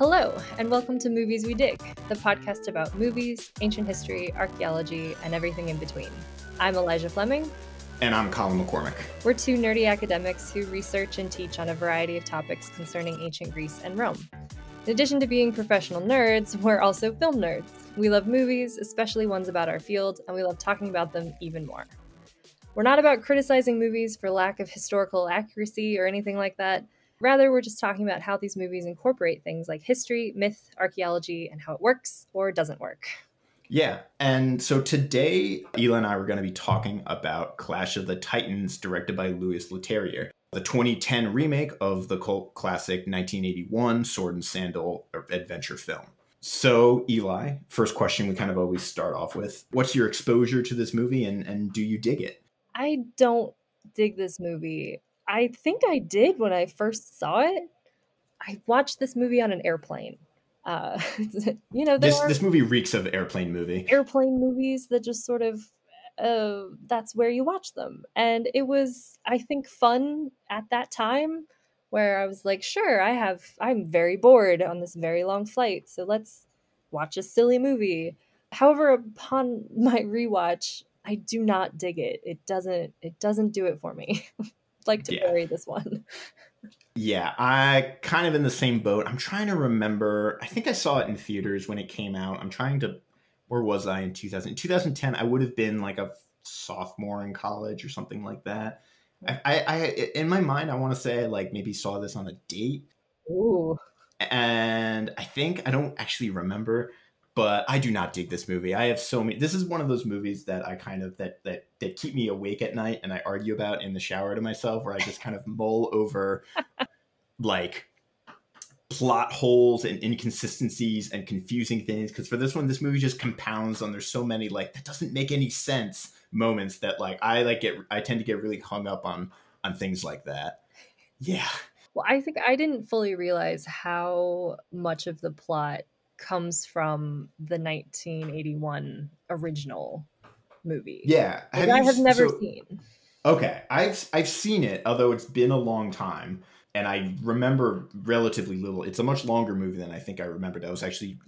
Hello, and welcome to Movies We Dig, the podcast about movies, ancient history, archaeology, and everything in between. I'm Elijah Fleming. And I'm Colin McCormick. We're two nerdy academics who research and teach on a variety of topics concerning ancient Greece and Rome. In addition to being professional nerds, we're also film nerds. We love movies, especially ones about our field, and we love talking about them even more. We're not about criticizing movies for lack of historical accuracy or anything like that. Rather, we're just talking about how these movies incorporate things like history, myth, archaeology, and how it works or doesn't work. Yeah. And so today, Eli and I were going to be talking about Clash of the Titans, directed by Louis Leterrier, the 2010 remake of the cult classic 1981 Sword and Sandal adventure film. So, Eli, first question we kind of always start off with What's your exposure to this movie and, and do you dig it? I don't dig this movie. I think I did when I first saw it. I watched this movie on an airplane. Uh, you know, this this movie reeks of airplane movie. Airplane movies that just sort of uh, that's where you watch them, and it was I think fun at that time where I was like, sure, I have I'm very bored on this very long flight, so let's watch a silly movie. However, upon my rewatch, I do not dig it. It doesn't it doesn't do it for me. like to yeah. bury this one. yeah, I kind of in the same boat. I'm trying to remember. I think I saw it in theaters when it came out. I'm trying to. Where was I in 2000? 2010, I would have been like a sophomore in college or something like that. I, I, I in my mind, I want to say I like maybe saw this on a date. Ooh. And I think I don't actually remember but I do not dig this movie. I have so many. This is one of those movies that I kind of that that that keep me awake at night, and I argue about in the shower to myself, where I just kind of mull over like plot holes and inconsistencies and confusing things. Because for this one, this movie just compounds on. There's so many like that doesn't make any sense moments that like I like get. I tend to get really hung up on on things like that. Yeah. Well, I think I didn't fully realize how much of the plot comes from the 1981 original movie. Yeah, have I have never so, seen. Okay, I've I've seen it, although it's been a long time, and I remember relatively little. It's a much longer movie than I think I remembered. I was actually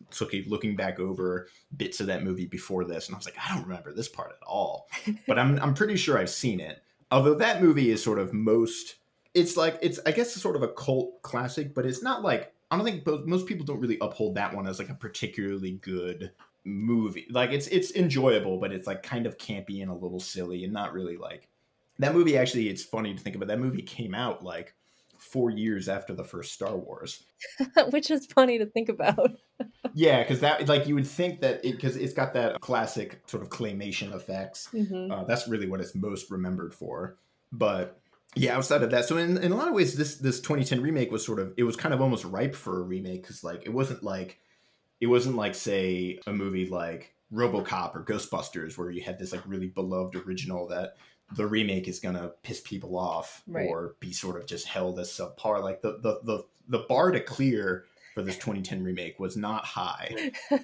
looking back over bits of that movie before this, and I was like, I don't remember this part at all. but I'm I'm pretty sure I've seen it. Although that movie is sort of most. It's like it's I guess it's sort of a cult classic, but it's not like I don't think most people don't really uphold that one as like a particularly good movie. Like it's it's enjoyable, but it's like kind of campy and a little silly and not really like that movie. Actually, it's funny to think about. That movie came out like four years after the first Star Wars, which is funny to think about. yeah, because that like you would think that it because it's got that classic sort of claymation effects. Mm-hmm. Uh, that's really what it's most remembered for. But yeah outside of that. So in, in a lot of ways this this 2010 remake was sort of it was kind of almost ripe for a remake because like it wasn't like it wasn't like say a movie like robocop or ghostbusters where you had this like really beloved original that the remake is gonna piss people off right. or be sort of just held as subpar. Like the, the the the bar to clear for this 2010 remake was not high.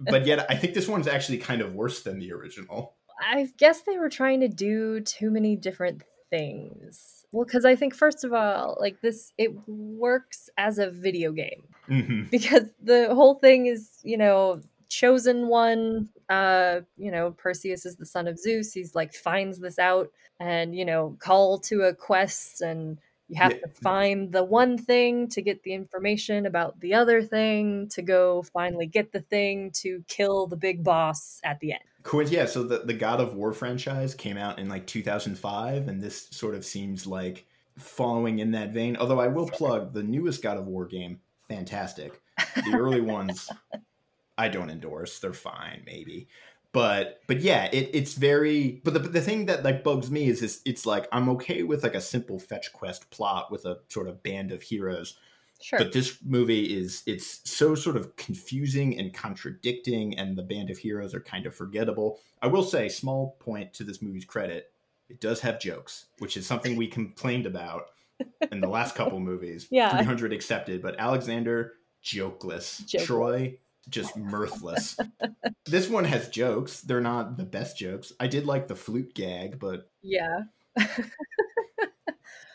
But yet i think this one's actually kind of worse than the original. I guess they were trying to do too many different things. Well, because I think first of all, like this, it works as a video game mm-hmm. because the whole thing is, you know, chosen one. Uh, you know, Perseus is the son of Zeus. He's like finds this out, and you know, call to a quest, and you have yeah. to find the one thing to get the information about the other thing to go finally get the thing to kill the big boss at the end. Cool. Yeah. So the, the God of War franchise came out in like 2005, and this sort of seems like following in that vein. Although I will plug the newest God of War game, fantastic. The early ones, I don't endorse. They're fine, maybe. But but yeah, it, it's very. But the, the thing that like bugs me is this, it's like I'm okay with like a simple fetch quest plot with a sort of band of heroes Sure. But this movie is it's so sort of confusing and contradicting, and the band of heroes are kind of forgettable. I will say, small point to this movie's credit, it does have jokes, which is something we complained about in the last couple movies. Yeah. 300 accepted, but Alexander jokeless. jokeless. Troy just mirthless. this one has jokes. They're not the best jokes. I did like the flute gag, but yeah.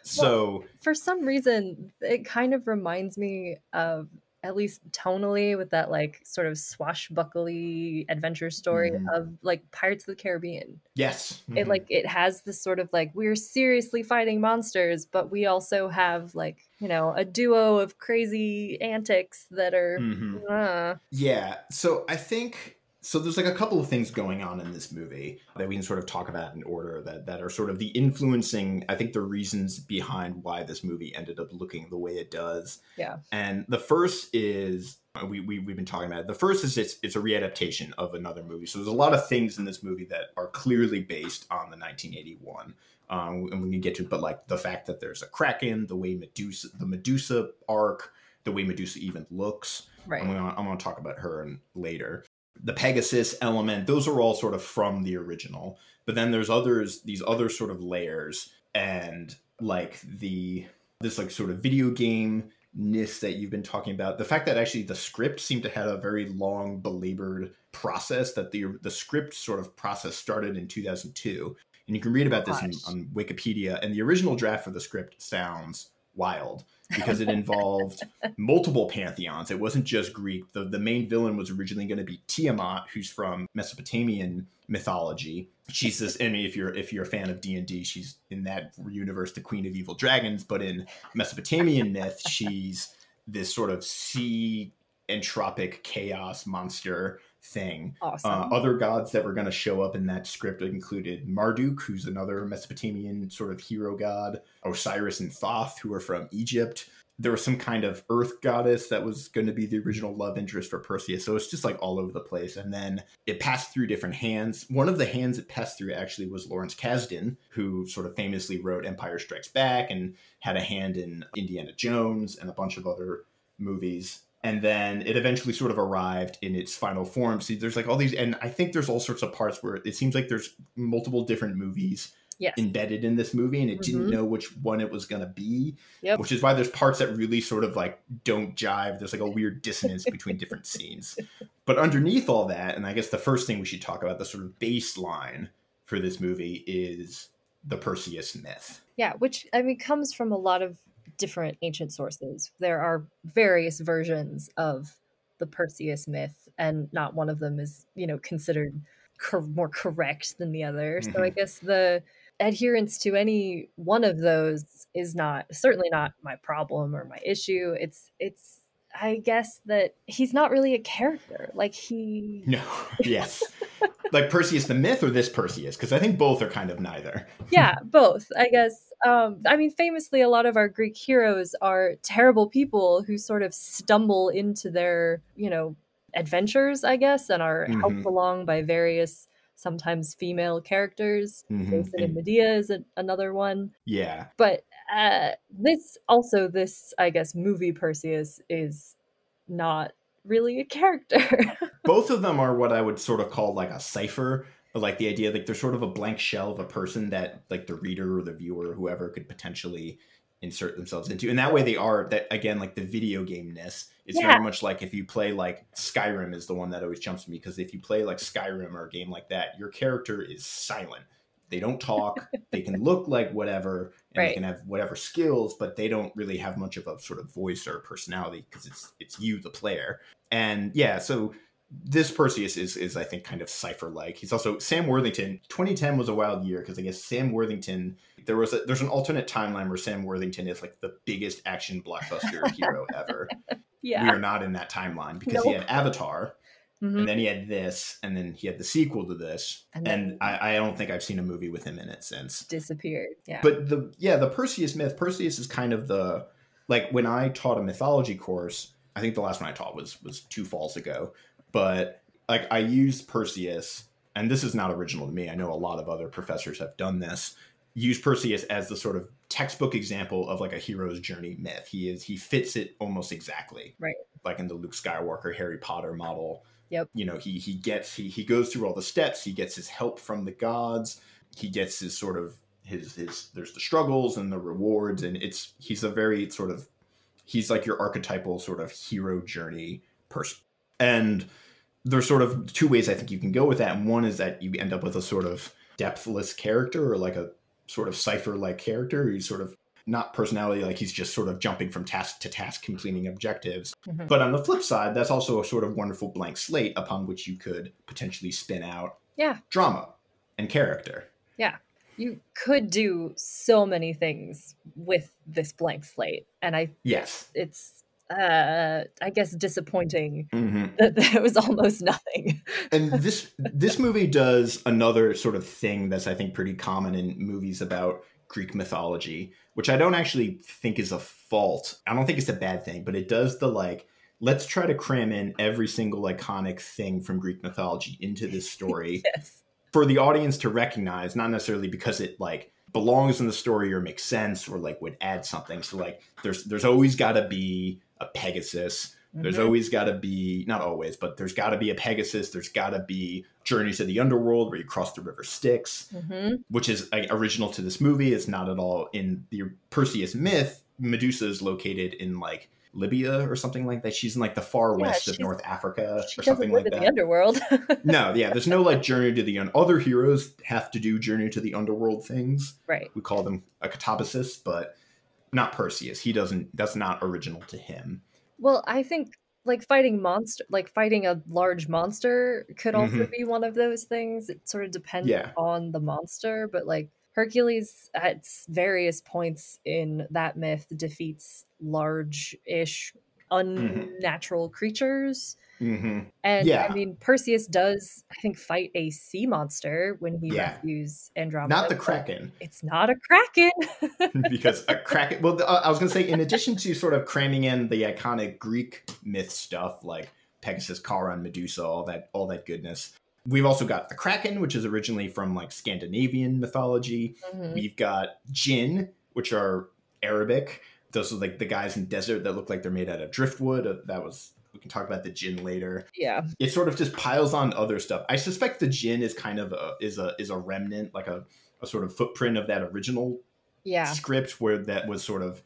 So well, for some reason, it kind of reminds me of at least tonally with that like sort of swashbuckly adventure story Mhm. of like Pirates of the Caribbean. Yes. It Mhm. like it has this sort of like we're seriously fighting monsters, but we also have like, you know, a duo of crazy antics that are Mhm. uh, Yeah. So I think so there's like a couple of things going on in this movie that we can sort of talk about in order that that are sort of the influencing I think the reasons behind why this movie ended up looking the way it does. Yeah. And the first is we, we we've been talking about it. The first is it's it's a readaptation of another movie. So there's a lot of things in this movie that are clearly based on the 1981. Um, and we can get to, but like the fact that there's a kraken, the way Medusa, the Medusa arc, the way Medusa even looks. right. I'm gonna, I'm gonna talk about her later. The Pegasus element, those are all sort of from the original. But then there's others, these other sort of layers, and like the this like sort of video game ness that you've been talking about. The fact that actually the script seemed to have a very long, belabored process. That the the script sort of process started in 2002, and you can read about this in, on Wikipedia. And the original draft for the script sounds wild because it involved multiple pantheons. It wasn't just Greek. The the main villain was originally going to be Tiamat, who's from Mesopotamian mythology. She's this. I mean, if you're if you're a fan of D and D, she's in that universe the queen of evil dragons. But in Mesopotamian myth, she's this sort of sea entropic chaos monster thing. Awesome. Uh, other gods that were going to show up in that script included Marduk, who's another Mesopotamian sort of hero god, Osiris and Thoth, who are from Egypt. There was some kind of earth goddess that was going to be the original love interest for Perseus. So it's just like all over the place. And then it passed through different hands. One of the hands it passed through actually was Lawrence Kasdan, who sort of famously wrote Empire Strikes Back and had a hand in Indiana Jones and a bunch of other movies and then it eventually sort of arrived in its final form. See, there's like all these, and I think there's all sorts of parts where it seems like there's multiple different movies yes. embedded in this movie, and it didn't Mhm. know which one it was gonna be. Yep. Which is why there's parts that really sort of like don't jive. There's like a weird dissonance between different scenes. But underneath all that, and I guess the first thing we should talk about, the sort of baseline for this movie is the Perseus myth. Yeah, which I mean comes from a lot of different ancient sources. There are various versions of the Perseus myth, and not one of them is, you know, considered cor- more correct than the other. So I Mhm. guess the adherence to any one of those is not certainly not my problem or my issue. It's it's I guess that he's not really a character. Like he No, yes. like Perseus the myth or this Perseus? Because I think both are kind of neither. yeah both i guess um i mean famously a lot of our greek heroes are terrible people who sort of stumble into their you know adventures i guess and are helped Mhm. along by various sometimes female characters Mhm. jason and And- medea is a, another one Yeah. but uh this also this i guess movie perseus is not really a character Both of them are what I would sort of call like a cipher. Like the idea, like they're sort of a blank shell of a person that like the reader or the viewer or whoever could potentially insert themselves into. And that way they are that again, like the video game ness. It's Yeah. very much like if you play like Skyrim is the one that always jumps to me because if you play like Skyrim or a game like that, your character is silent. They don't talk. they can look like whatever, and Right. they can have whatever skills, but they don't really have much of a sort of voice or personality because it's it's you, the player. And yeah, so this Perseus is is I think kind of cipher like. He's also Sam Worthington. 2010 was a wild year because I guess Sam Worthington. There was a, there's an alternate timeline where Sam Worthington is like the biggest action blockbuster hero ever. Yeah, we are not in that timeline because he had Avatar, Mhm. and then he had this, and then he had the sequel to this, And and, I, I don't think I've seen a movie with him in it since. disappeared yeah But the yeah, the Perseus myth. Perseus is kind of the like when I taught a mythology course. I think the last one I taught was was two falls ago. But like I use Perseus, and this is not original to me. I know a lot of other professors have done this. Use Perseus as the sort of textbook example of like a hero's journey myth. He is he fits it almost exactly. Right. Like in the Luke Skywalker, Harry Potter model. Yep. You know, he he gets he he goes through all the steps. He gets his help from the gods. He gets his sort of his his there's the struggles and the rewards and it's he's a very sort of he's like your archetypal sort of hero journey person and there's sort of two ways i think you can go with that and one is that you end up with a sort of depthless character or like a sort of cipher like character you sort of not personality like he's just sort of jumping from task to task completing objectives Mhm. but on the flip side that's also a sort of wonderful blank slate upon which you could potentially spin out Yeah. drama and character Yeah. You could do so many things with this blank slate, and I yes it's uh I guess disappointing hmm that there was almost nothing. and this this movie does another sort of thing that's I think pretty common in movies about Greek mythology, which I don't actually think is a fault. I don't think it's a bad thing, but it does the like let's try to cram in every single iconic thing from Greek mythology into this story yes. for the audience to recognize, not necessarily because it like belongs in the story or makes sense or like would add something. So like there's there's always got to be a Pegasus. There's Mhm. always got to be not always, but there's got to be a Pegasus. There's got to be Journey to the Underworld where you cross the river Styx, Mhm. which is like, original to this movie. It's not at all in the Perseus myth. Medusa is located in like Libya or something like that. She's in like the far Yeah, west of North Africa or something like in that the underworld. no, yeah, there's no like journey to the un- other heroes have to do journey to the underworld things. right. We call them a catabasis, but not Perseus. He doesn't. That's not original to him. Well, I think like fighting monster like fighting a large monster could also Mhm. be one of those things. It sort of depends Yeah. on the monster, but like Hercules at various points in that myth defeats large-ish unnatural creatures. hmm And Yeah. I mean Perseus does I think fight a sea monster when he Yeah. rescues Andromeda. Not the Kraken, It's not a kraken. because a Kraken. Well, uh, I was gonna say, in addition to sort of cramming in the iconic Greek myth stuff like Pegasus, Charon, Medusa, all that, all that goodness. We've also got the Kraken, which is originally from like Scandinavian mythology. Mhm. We've got jinn, which are Arabic. Those are like the guys in desert that look like they're made out of driftwood. Uh, That was we can talk about the jinn later. Yeah. It sort of just piles on other stuff. I suspect the jinn is kind of a is a is a remnant, like a, a sort of footprint of that original Yeah. script where that was sort of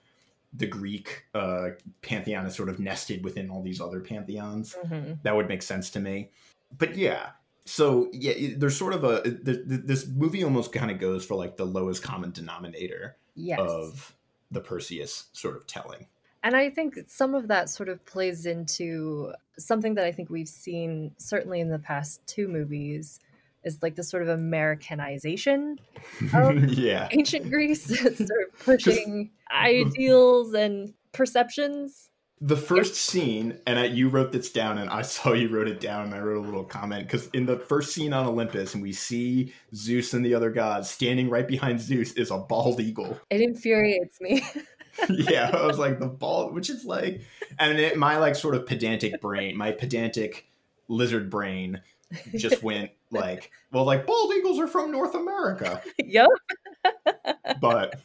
the Greek uh, pantheon is sort of nested within all these other pantheons Mhm. that would make sense to me. But yeah, so yeah, there's sort of a th- th- this movie almost kind of goes for like the lowest common denominator Yes. of the Perseus sort of telling. And I think some of that sort of plays into something that I think we've seen certainly in the past two movies is like the sort of Americanization Oh. yeah, ancient Greece, sort of pushing ideals and perceptions. The first scene, and I, you wrote this down, and I saw you wrote it down, and I wrote a little comment because in the first scene on Olympus, and we see Zeus and the other gods standing right behind Zeus is a bald eagle. It infuriates me. yeah, I was like the bald, which is like, and it, my like sort of pedantic brain, my pedantic lizard brain, just went like, well, like bald eagles are from North America, yep. but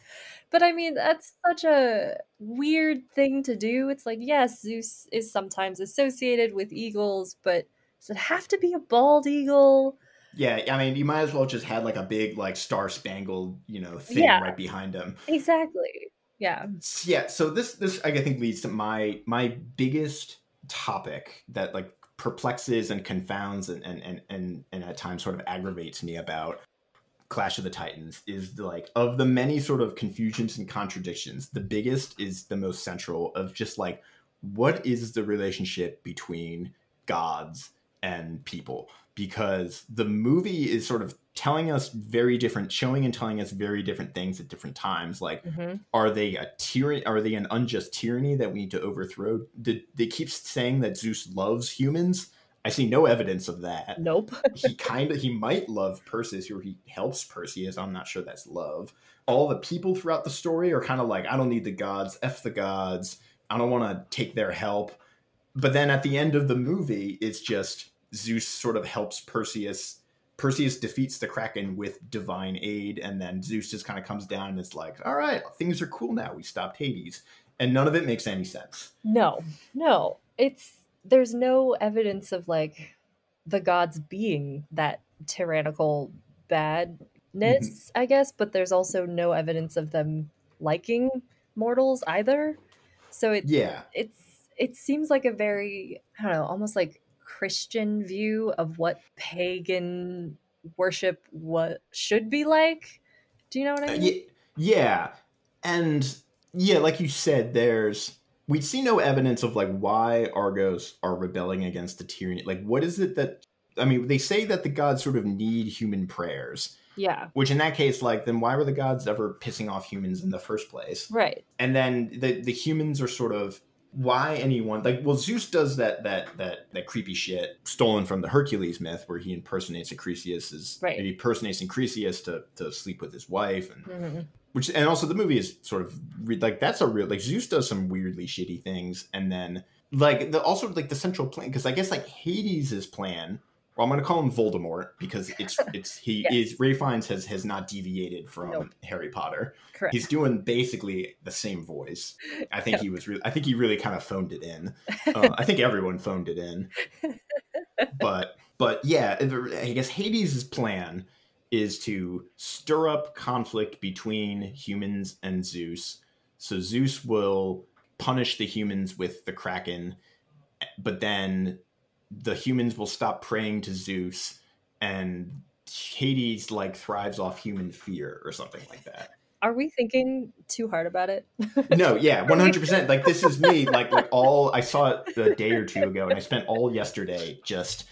But I mean, that's such a weird thing to do. It's like, yes, Zeus is sometimes associated with eagles, but does it have to be a bald eagle? yeah, I mean, you might as well just had like a big like star spangled, you know, thing Yeah. right behind him. Exactly. Yeah. yeah so this this i think leads to my my biggest topic that like perplexes and confounds and and and and, and at times sort of aggravates me about clash of the titans is like of the many sort of confusions and contradictions the biggest is the most central of just like what is the relationship between gods and people? Because the movie is sort of telling us very different showing and telling us very different things at different times like hmm are they a tyranny are they an unjust tyranny that we need to overthrow? Did, they keep saying that zeus loves humans i see no evidence of that Nope. he kind of he might love perseus or he helps perseus i'm not sure that's love all the people throughout the story are kind of like i don't need the gods f the gods i don't want to take their help but then at the end of the movie it's just zeus sort of helps perseus Perseus defeats the Kraken with divine aid, and then Zeus just kind of comes down and is like, "All right, things are cool now. We stopped Hades," and none of it makes any sense. No, no. It's there's no evidence of like the gods being that tyrannical badness, I guess, but there's also no evidence of them liking mortals either. So it Yeah, it's it seems like a very I don't know, almost like Christian view of what pagan worship what should be like. Do you know what I Uh, mean? yeah, and yeah, like you said, there's we see no evidence of like why Argos are rebelling against the tyranny. Like, what is it that I mean? They say that the gods sort of need human prayers. Yeah. Which in that case, like, then why were the gods ever pissing off humans in the first place? Right. And then the the humans are sort of why anyone like well Zeus does that that that that creepy shit stolen from the Hercules myth where he impersonates Acrisius is right. he impersonates Acrisius to to sleep with his wife and mm-hmm. Which and also the movie is sort of like that's a real like Zeus does some weirdly shitty things and then like the also like the central plan because I guess like Hades' plan well, I'm going to call him Voldemort because it's it's he yes. is Ralph Fiennes has has not deviated from nope. Harry Potter. Correct. He's doing basically the same voice. I think he was really. I think he really kind of phoned it in. Uh, I think everyone phoned it in. But but yeah, I guess Hades' plan is to stir up conflict between humans and Zeus. So Zeus will punish the humans with the Kraken, but then the humans will stop praying to Zeus and Hades like thrives off human fear or something like that. Are we thinking too hard about it? no, yeah, one hundred percent. Like this is me. Like like all I saw it a day or two ago, and I spent all yesterday just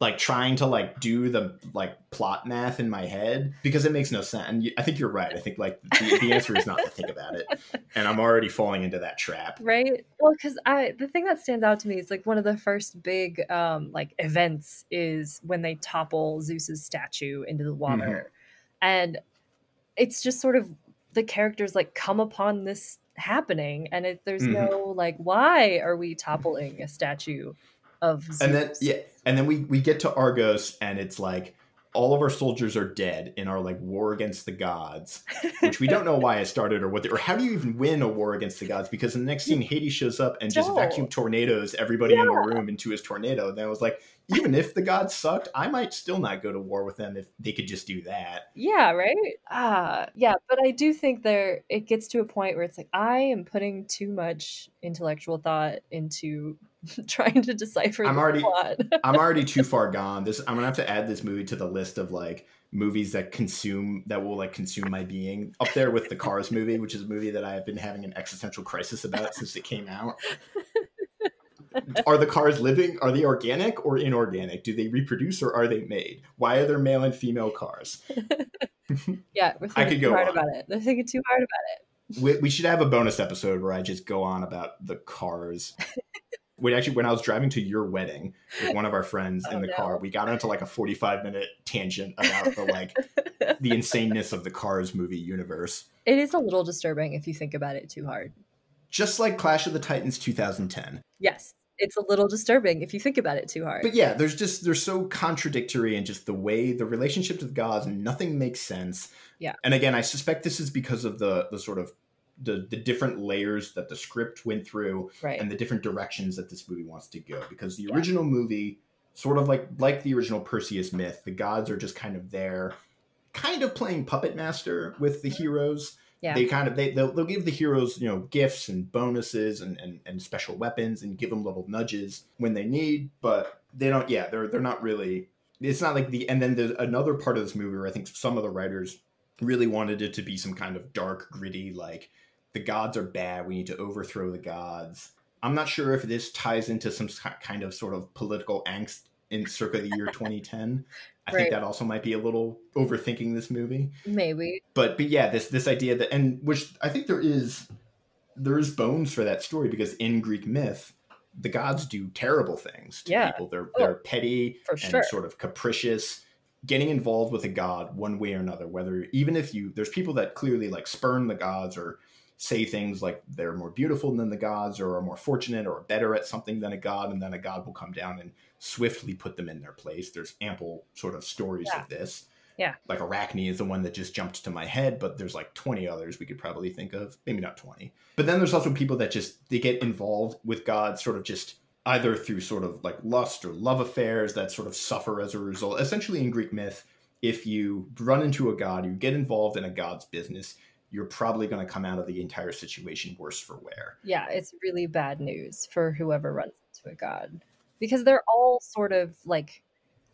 like trying to like do the like plot math in my head because it makes no sense. And I think you're right. I think like the, the answer is not to think about it, and I'm already falling into that trap. Right. Well, because I the thing that stands out to me is like one of the first big um like events is when they topple Zeus's statue into the water, mm-hmm. and it's just sort of the characters like come upon this happening and it, there's mm-hmm. no like why are we toppling a statue of Zeus. and then yeah and then we we get to argos and it's like all of our soldiers are dead in our like war against the gods, which we don't know why it started or what, they, or how do you even win a war against the gods? Because in the next scene, Hades shows up and just vacuum tornadoes everybody yeah. in the room into his tornado. And then I was like, even if the gods sucked, I might still not go to war with them if they could just do that. Yeah, right. Uh, yeah, but I do think there it gets to a point where it's like I am putting too much intellectual thought into trying to decipher. I'm already I'm already too far gone. This I'm gonna have to add this movie to the list of like movies that consume that will like consume my being. Up there with the Cars movie, which is a movie that I have been having an existential crisis about since it came out. are the cars living? Are they organic or inorganic? Do they reproduce or are they made? Why are there male and female cars? yeah, we're thinking I could go hard on. about it. They're thinking too hard about it. We, we should have a bonus episode where I just go on about the cars we actually when I was driving to your wedding with one of our friends oh, in the no. car, we got into like a 45 minute tangent about the like the insaneness of the Cars movie universe. It is a little disturbing if you think about it too hard. Just like Clash of the Titans 2010. Yes. It's a little disturbing if you think about it too hard. But yeah, there's just they're so contradictory and just the way the relationship to the gods, and nothing makes sense. Yeah. And again, I suspect this is because of the the sort of the the different layers that the script went through right. and the different directions that this movie wants to go because the yeah. original movie sort of like like the original Perseus myth the gods are just kind of there kind of playing puppet master with the mm-hmm. heroes yeah. they kind of they they'll, they'll give the heroes you know gifts and bonuses and, and and special weapons and give them little nudges when they need but they don't yeah they're they're not really it's not like the and then there's another part of this movie where i think some of the writers really wanted it to be some kind of dark gritty like the gods are bad. We need to overthrow the gods. I'm not sure if this ties into some kind of sort of political angst in circa the year 2010. I right. think that also might be a little overthinking this movie. Maybe. But but yeah, this this idea that and which I think there is there is bones for that story because in Greek myth, the gods do terrible things to yeah. people. They're oh, they're petty and sure. sort of capricious. Getting involved with a god one way or another, whether even if you there's people that clearly like spurn the gods or say things like they're more beautiful than the gods or are more fortunate or better at something than a god and then a god will come down and swiftly put them in their place. There's ample sort of stories yeah. of this. Yeah. Like arachne is the one that just jumped to my head but there's like 20 others we could probably think of. Maybe not 20 but then there's also people that just they get involved with gods sort of just either through sort of like lust or love affairs that sort of suffer as a result. Essentially in greek myth if you run into a god you get involved in a god's business you're probably going to come out of the entire situation worse for wear. Yeah, it's really bad news for whoever runs into a god because they're all sort of like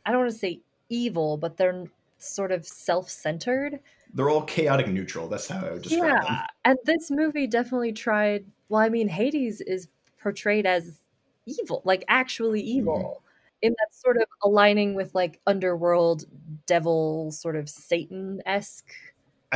I don't want to say evil, but they're sort of self-centered. They're all chaotic neutral. That's how I would describe yeah. them. And this movie definitely tried well, I mean, Hades is portrayed as evil, like actually evil. Mm-hmm. In that sort of aligning with like underworld devil sort of Satan esque.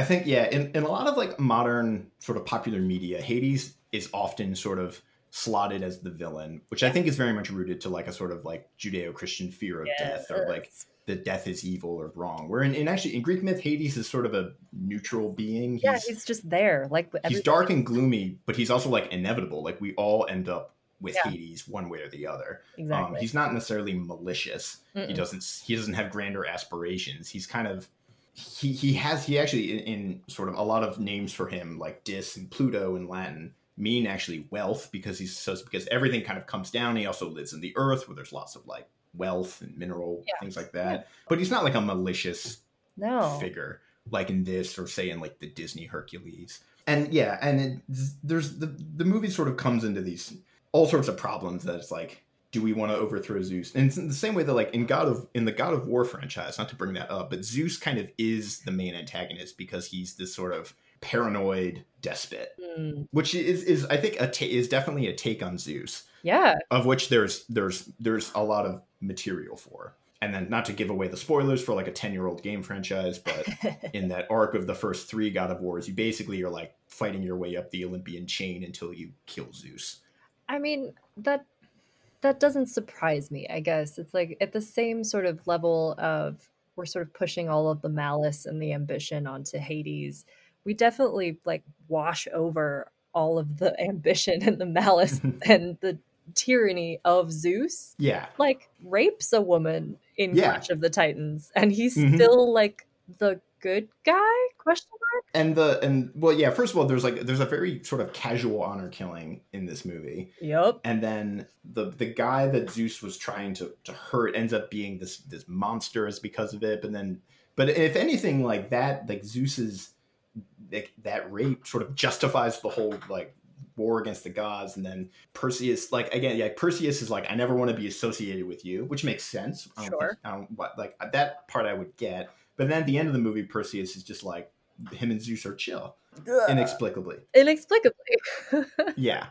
I think, yeah, in, in a lot of like modern sort of popular media, Hades is often sort of slotted as the villain, which I think is very much rooted to like a sort of like Judeo Christian fear of yes. death or like that death is evil or wrong. Where in, in, actually in Greek myth, Hades is sort of a neutral being. He's, yeah, he's just there. Like he's dark and gloomy, but he's also like inevitable. Like we all end up with yeah. Hades one way or the other. Um, exactly. Um, he's not necessarily malicious. Mm-mm. He doesn't. He doesn't have grander aspirations. He's kind of. He, he has he actually in, in sort of a lot of names for him like Dis and Pluto in Latin mean actually wealth because he's so because everything kind of comes down. He also lives in the earth where there's lots of like wealth and mineral yeah. things like that. But he's not like a malicious no. figure like in this or say in like the Disney Hercules. And yeah, and it, there's the the movie sort of comes into these all sorts of problems that it's like do we want to overthrow Zeus? And it's in the same way that like in God of in the God of War franchise, not to bring that up, but Zeus kind of is the main antagonist because he's this sort of paranoid despot, mm. which is is I think a ta- is definitely a take on Zeus. Yeah, of which there's there's there's a lot of material for. And then not to give away the spoilers for like a 10 year old game franchise, but in that arc of the first three God of Wars, you basically are like fighting your way up the Olympian chain until you kill Zeus. I mean, that that doesn't surprise me, I guess. It's like at the same sort of level of we're sort of pushing all of the malice and the ambition onto Hades we definitely like wash over all of the ambition and the malice and the tyranny of Zeus. Yeah. Like rapes a woman in yeah. Clash of the Titans and he's mm-hmm. still like the good guy? Question. And the and well yeah, first of all there's like there's a very sort of casual honor killing in this movie. Yep. And then the the guy that Zeus was trying to to hurt ends up being this this monster is because of it, but then but if anything like that like Zeus's like, that rape sort of justifies the whole like war against the gods. And then perseus like again yeah perseus is like i never want to be associated with you which makes sense. I don't sure. Think, I don't, what, like that part i would get. But then at the end of the movie perseus is just like him and zeus are chill Ugh. inexplicably inexplicably yeah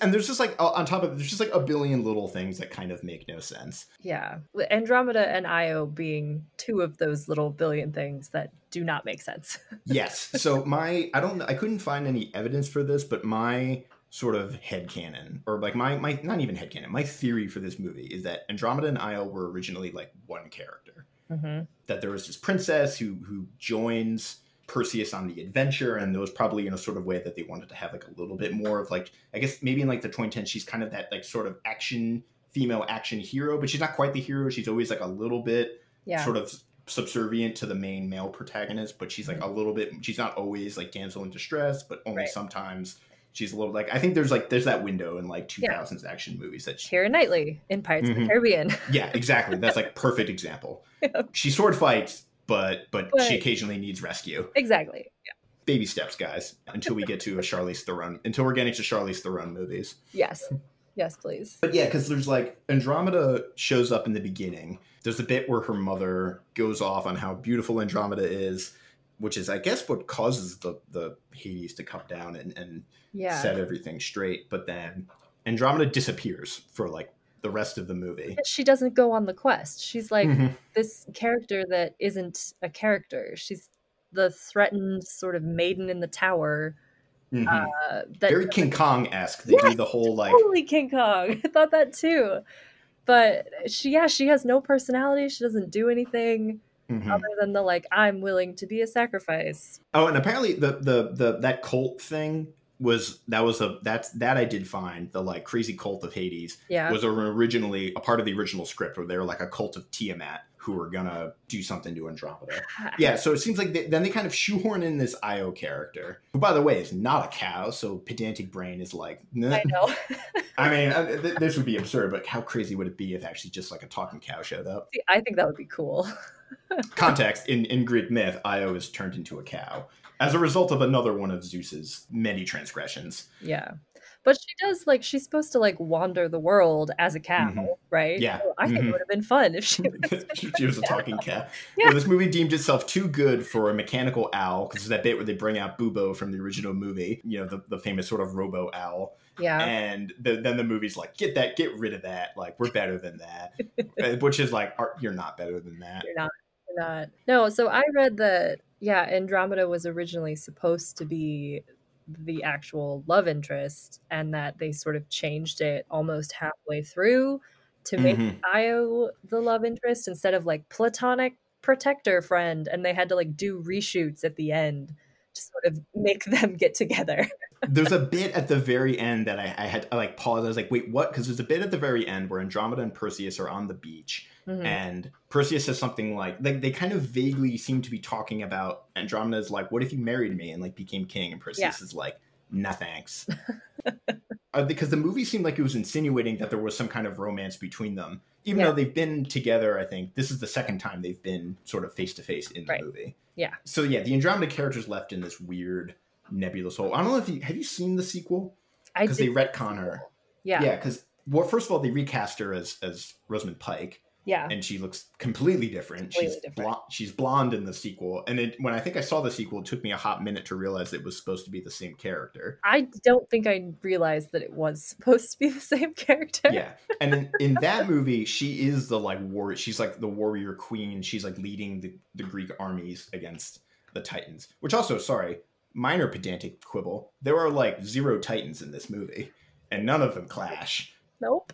and there's just like on top of there's just like a billion little things that kind of make no sense. Yeah, Andromeda and Io being two of those little billion things that do not make sense. yes. So my I don't I couldn't find any evidence for this, but my sort of head canon or like my my not even head canon my theory for this movie is that andromeda and io were originally like one character mm-hmm. that there was this princess who who joins Perseus on the adventure, and those probably in a sort of way that they wanted to have like a little bit more of like I guess maybe in like the 2010 she's kind of that like sort of action female action hero, but she's not quite the hero. She's always like a little bit yeah. sort of subservient to the main male protagonist, but she's like mm-hmm. a little bit. She's not always like damsel in distress, but only right. sometimes she's a little like I think there's like there's that window in like 2000s yeah. action movies that she, Keira Knightley in Pirates mm-hmm. of the mm-hmm. Caribbean. yeah, exactly. That's like perfect example. She sword fights but but, but she occasionally needs rescue. Exactly. Yeah. Baby steps, guys, until we get to a Charlize Theron. Until we're getting to Charlize Theron movies. Yes. Yes, please. But yeah, because there's like Andromeda shows up in the beginning. There's a bit where her mother goes off on how beautiful Andromeda is, which is, I guess, what causes the the Hades to come down and, and yeah. set everything straight. But then Andromeda disappears for like the rest of the movie. She doesn't go on the quest. She's like mm-hmm. this character that isn't a character. She's the threatened sort of maiden in the tower. Mm-hmm. Uh, that, Very King Kong esque. They yes, do the whole like totally King Kong. I thought that too. But she, yeah, she has no personality. She doesn't do anything. Mm-hmm. other than the like i'm willing to be a sacrifice oh and apparently the the the that cult thing was that was a that's that I did find the like crazy cult of Hades yeah. was originally a part of the original script where they were like a cult of Tiamat who were gonna do something to Andromeda. yeah, so it seems like they, then they kind of shoehorn in this Io character, who by the way is not a cow. So pedantic brain is like, I know. I mean, uh, th- this would be absurd, but how crazy would it be if actually just like a talking cow showed up? See, I think that would be cool. Context in in Greek myth, Io is turned into a cow as a result of another one of Zeus's many transgressions. Yeah. But she does like she's supposed to like wander the world as a cow, Mhm. right? Yeah. So I think Mhm. it would have been fun if she was she was a talking cat. Yeah. Well, this movie deemed itself too good for a mechanical owl because it's that bit where they bring out Bubo from the original movie, you know, the, the famous sort of robo owl. Yeah. And the, then the movie's like, get that, get rid of that. Like, we're better than that. Uh, Which is like, "Are- you're not better than that. You're not. You're not. No, so I read that yeah, Andromeda was originally supposed to be the actual love interest and that they sort of changed it almost halfway through to make Mhm. Io the love interest instead of like platonic protector friend and they had to like do reshoots at the end to sort of make them get together. There's a bit at the very end that I, I had I like paused. I was like, wait, what? Because there's a bit at the very end where Andromeda and Perseus are on the beach Mhm. and Perseus says something like, like they kind of vaguely seem to be talking about Andromeda's like, what if you married me and like became king? And Perseus is like, nah, thanks. uh, because the movie seemed like it was insinuating that there was some kind of romance between them, even Yeah. though they've been together. I think this is the second time they've been sort of face to face in the Right. movie. Yeah. So yeah, the Andromeda character's left in this weird nebulous hole. I don't know if you have you seen the sequel I because they retcon her. yeah, Yeah, because well, first of all, they recast her as as Rosamund Pike, yeah, and she looks completely different. she's Completely different. Blonde, she's blonde in the sequel, and it, when I think I saw the sequel, it took me a hot minute to realize it was supposed to be the same character. I don't think I realized that it was supposed to be the same character. Yeah, and in, in that movie, she is the like war. She's like the warrior queen. She's like leading the, the Greek armies against the Titans. Which also, sorry, minor pedantic quibble. There are like zero Titans in this movie, and none of them clash. Nope.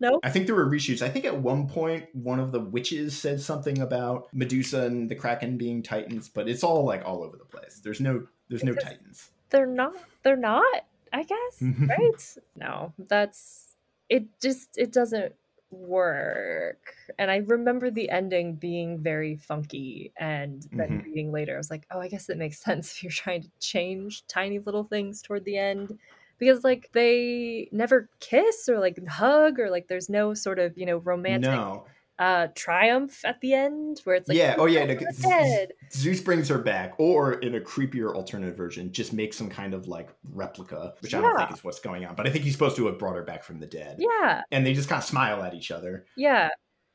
Nope. I think there were reshoots. I think at one point one of the witches said something about Medusa and the Kraken being Titans, but it's all like all over the place. There's no there's no Titans. They're not. They're not. I guess. right? No, that's it. Just it doesn't work. And I remember the ending being very funky, and then Mhm. reading later, I was like, oh, I guess it makes sense if you're trying to change tiny little things toward the end. Because like they never kiss or like hug or like there's no sort of you know romantic No. uh triumph at the end where it's like Yeah, oh, yeah, no. Zeus brings her back, or in a creepier alternative version, just makes some kind of like replica, which I don't Yeah. think is what's going on. But I think he's supposed to have brought her back from the dead. yeah And they just kind of smile at each other. Yeah.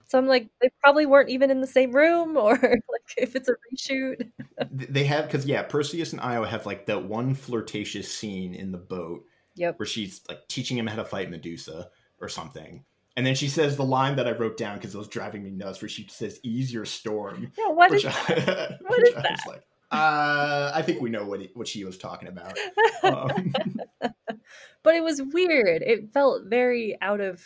So I'm like, they probably weren't even in the same room, or like if it's a reshoot. They have because yeah, Perseus and Io have like that one flirtatious scene in the boat Yep. where she's like teaching him how to fight Medusa or something. And then she says the line that I wrote down because it was driving me nuts, where she says, "Ease your storm." Yeah, what which is I, what is I that? like, uh, I think we know what he, what she was talking about. Um, but it was weird. It felt very out of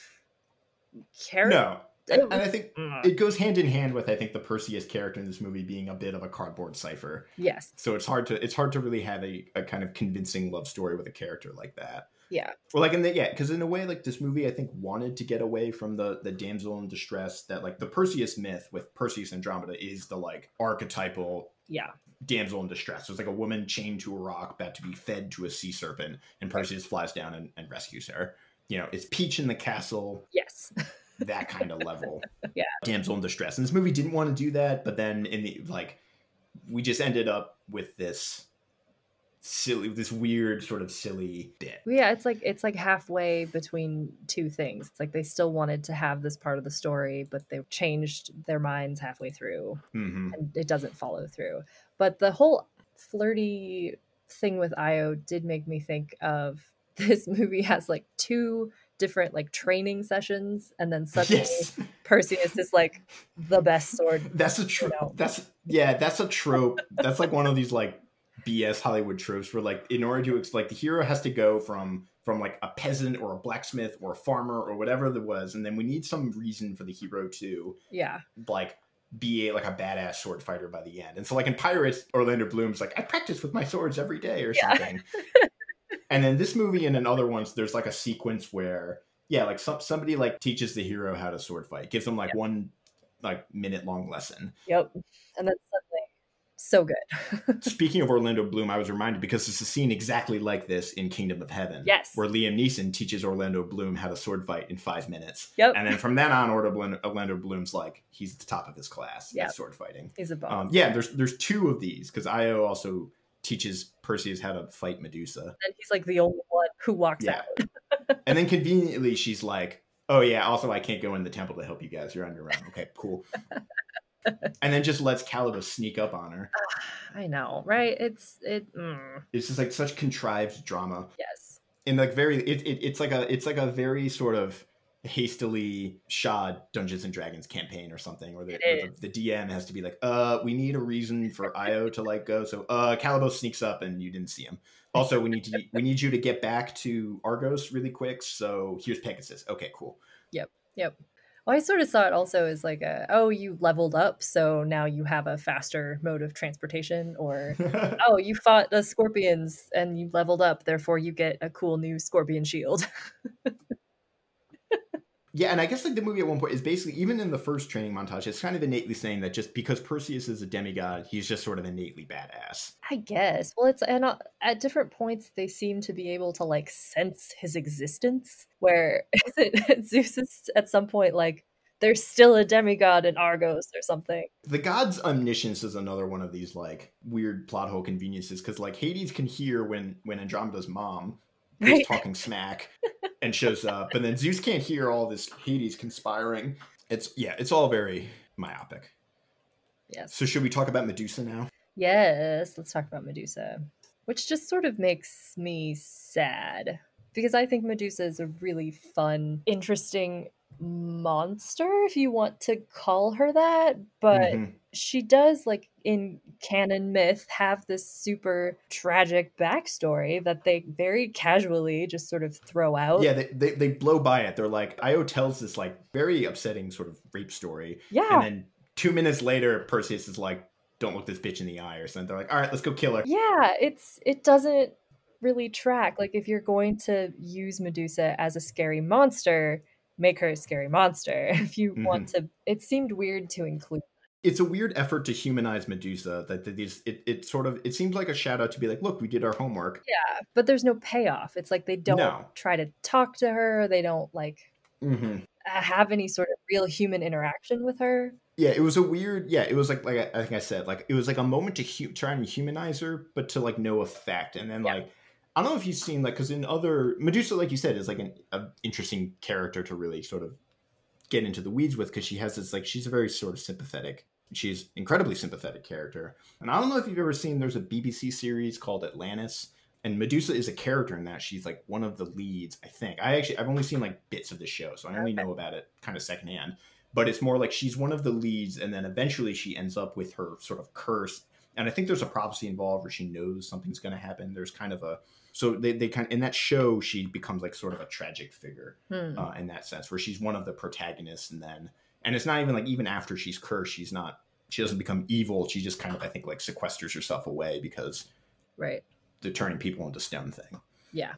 character. no, and I think Mm. it goes hand in hand with I think the Perseus character in this movie being a bit of a cardboard cipher. yes. So it's hard to it's hard to really have a, a kind of convincing love story with a character like that. Yeah. Well, like in the yeah, because in a way, like this movie, I think wanted to get away from the the damsel in distress that like the Perseus myth with Perseus and Andromeda is the like archetypal Yeah. damsel in distress. There's like a woman chained to a rock about to be fed to a sea serpent, and Perseus flies down and, and rescues her. You know, it's Peach in the castle, Yes. that kind of level. Yeah. Damsel in distress. And this movie didn't want to do that, but then in the like we just ended up with this silly this weird sort of silly bit. yeah, it's like it's like halfway between two things. It's like they still wanted to have this part of the story, but they changed their minds halfway through. hmm and it doesn't follow through. But the whole flirty thing with Io did make me think of this movie has like two different like training sessions and then suddenly Yes. Perseus is like the best sword. That's a trope. know. That's yeah, that's a trope. That's like one of these like BS Hollywood tropes where like in order to like the hero has to go from from like a peasant or a blacksmith or a farmer or whatever there was, and then we need some reason for the hero to Yeah. like be a, like a badass sword fighter by the end. And so like in Pirates, Orlando Bloom's like I practice with my swords every day or Yeah. something. and in this movie and in other ones, there's like a sequence where yeah, like some somebody like teaches the hero how to sword fight, gives them like one like minute long lesson. Yep. And that's suddenly so good. Speaking of Orlando Bloom, I was reminded because it's a scene exactly like this in Kingdom of Heaven. Yes. Where Liam Neeson teaches Orlando Bloom how to sword fight in five minutes. Yep. And then from then on, Orlando Bloom's like, he's at the top of his class Yep. at sword fighting. He's a bomb. Um, yeah, there's there's two of these because Io also teaches Perseus how to fight Medusa. And he's like the only one who walks Yeah. out. And then conveniently, she's like, "Oh yeah, also I can't go in the temple to help you guys. You're on your own. Okay, cool." and then just lets Calibos sneak up on her. I know, right? It's it. Mm, It's just like such contrived drama. yes. and like very it, it, it's like a it's like a very sort of hastily shod Dungeons and Dragons campaign or something, or the, the, the DM has to be like, uh, we need a reason for Io to like go. So uh Calibos sneaks up and you didn't see him. Also, we need to we need you to get back to Argos really quick. So here's Pegasus. Okay, cool. Yep. Yep. Well, I sort of saw it also as like a oh, you leveled up, so now you have a faster mode of transportation, or oh, you fought the scorpions and you leveled up, therefore you get a cool new scorpion shield. yeah, and I guess like the movie at one point is basically even in the first training montage, it's kind of innately saying that just because Perseus is a demigod, he's just sort of innately badass. I guess. Well, it's and uh, at different points they seem to be able to like sense his existence. Where is it Zeus is at some point like there's still a demigod in Argos or something. The god's omniscience is another one of these like weird plot hole conveniences because like Hades can hear when when Andromeda's mom is Right. talking smack and shows up, and then Zeus can't hear all this Hades conspiring. It's yeah, it's all very myopic. Yes. So should we talk about Medusa now? Yes, let's talk about Medusa, which just sort of makes me sad because I think Medusa is a really fun, interesting monster, if you want to call her that. But Mhm. she does, like in canon myth, have this super tragic backstory that they very casually just sort of throw out. yeah, they, they they blow by it. They're like Io tells this like very upsetting sort of rape story, Yeah. and then two minutes later, Perseus is like, "Don't look this bitch in the eye," or something. They're like, "All right, let's go kill her." Yeah, it's it doesn't really track. Like if you're going to use Medusa as a scary monster, make her a scary monster. If you want mm-hmm. to it seemed weird to include. It's a weird effort to humanize Medusa. That that these it, it sort of it seems like a shout out to be like, look, we did our homework. Yeah, but there's no payoff. It's like they don't No. try to talk to her, they don't like Mm-hmm. have any sort of real human interaction with her. Yeah, it was a weird. Yeah, it was like like I, I think I said like it was like a moment to hu- try and humanize her, but to like no effect. And then Yeah. like I don't know if you've seen like because in other Medusa, like you said, is like an a interesting character to really sort of get into the weeds with because she has this like she's a very sort of sympathetic. She's incredibly sympathetic character. And I don't know if you've ever seen. There's a BBC series called Atlantis. And Medusa is a character in that. She's like one of the leads, I think. I actually I've only seen like bits of the show, so I only know about it kind of secondhand but it's more like she's one of the leads and then eventually she ends up with her sort of curse and i think there's a prophecy involved where she knows something's going to happen there's kind of a so they, they kind of in that show she becomes like sort of a tragic figure Hmm. uh, in that sense where she's one of the protagonists and then and it's not even like even after she's cursed she's not she doesn't become evil she just kind of i think like sequesters herself away because right. the turning people into stem thing Yeah.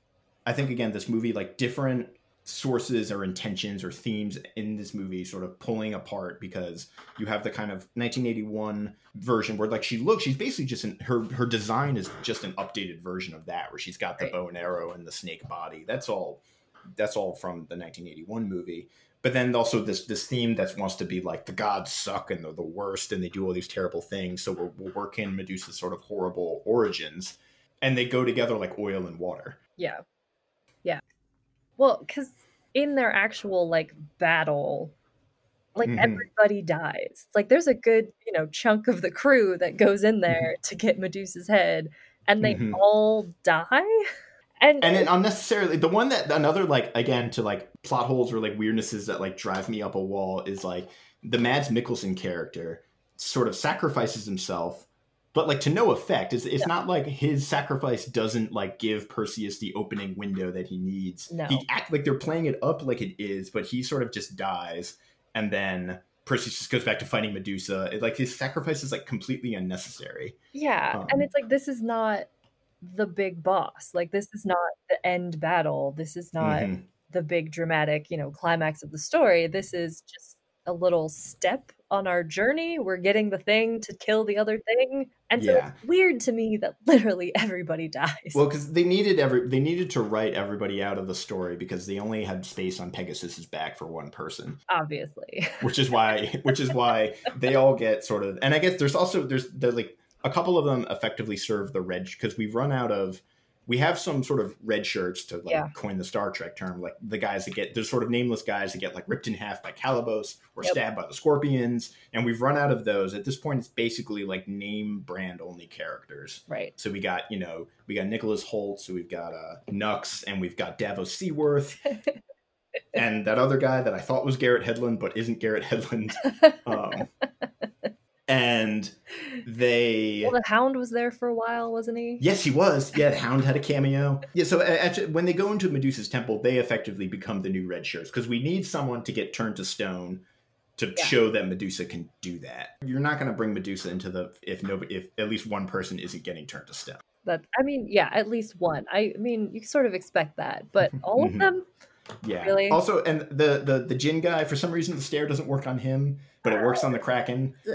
I think again, this movie like different sources or intentions or themes in this movie sort of pulling apart because you have the kind of 1981 version where like she looks she's basically just in her her design is just an updated version of that where she's got the Right. bow and arrow and the snake body that's all that's all from the 1981 movie but then also this this theme that wants to be like the gods suck and they're the worst and they do all these terrible things so we'll, we're working medusa's sort of horrible origins and they go together like oil and water Yeah. Yeah. Well, because in their actual like battle, like Mhm. everybody dies. Like there's a good, you know, chunk of the crew that goes in there to get Medusa's head and they Mhm. all die. And, and then unnecessarily the one that another like again to like plot holes or like weirdnesses that like drive me up a wall is like the Mads Mikkelsen character sort of sacrifices himself but like to no effect. It's, it's not like his sacrifice doesn't like give perseus the opening window that he needs. No. he act like they're playing it up like it is but he sort of just dies and then perseus just goes back to fighting medusa. It, like his sacrifice is like completely unnecessary. Yeah, um, and it's like this is not the big boss. Like this is not the end battle. This is not Mhm. the big dramatic, you know, climax of the story. This is just a little step on our journey. We're getting the thing to kill the other thing. And so Yeah. it's weird to me that literally everybody dies. Well, because they needed every they needed to write everybody out of the story because they only had space on Pegasus's back for one person, obviously. which is why which is why they all get sort of. And I guess there's also there's the like a couple of them effectively serve the red because we've run out of we have some sort of red shirts to like Yeah. coin the Star Trek term, like the guys that get there's sort of nameless guys that get like ripped in half by Calibos or Yep. stabbed by the Scorpions, and we've run out of those. At this point, it's basically like name brand only characters. Right. So we got you know we got Nicholas Hoult, so we've got uh, Nux, and we've got Davos Seaworth, and that other guy that I thought was Garrett Hedlund but isn't Garrett Hedlund. Um, and they Well, the Hound was there for a while, wasn't he? Yes, he was. Yeah, the Hound had a cameo. Yeah, so actually, when they go into Medusa's temple, they effectively become the new red shirts because we need someone to get turned to stone to Yeah. show that Medusa can do that. You're not going to bring Medusa into the if nobody if at least one person isn't getting turned to stone. That I mean, yeah, at least one. I mean, you sort of expect that, but all of Mhm. them, Yeah. Really? Also, and the the the Jin guy for some reason the stare doesn't work on him, but it works on the Kraken. uh,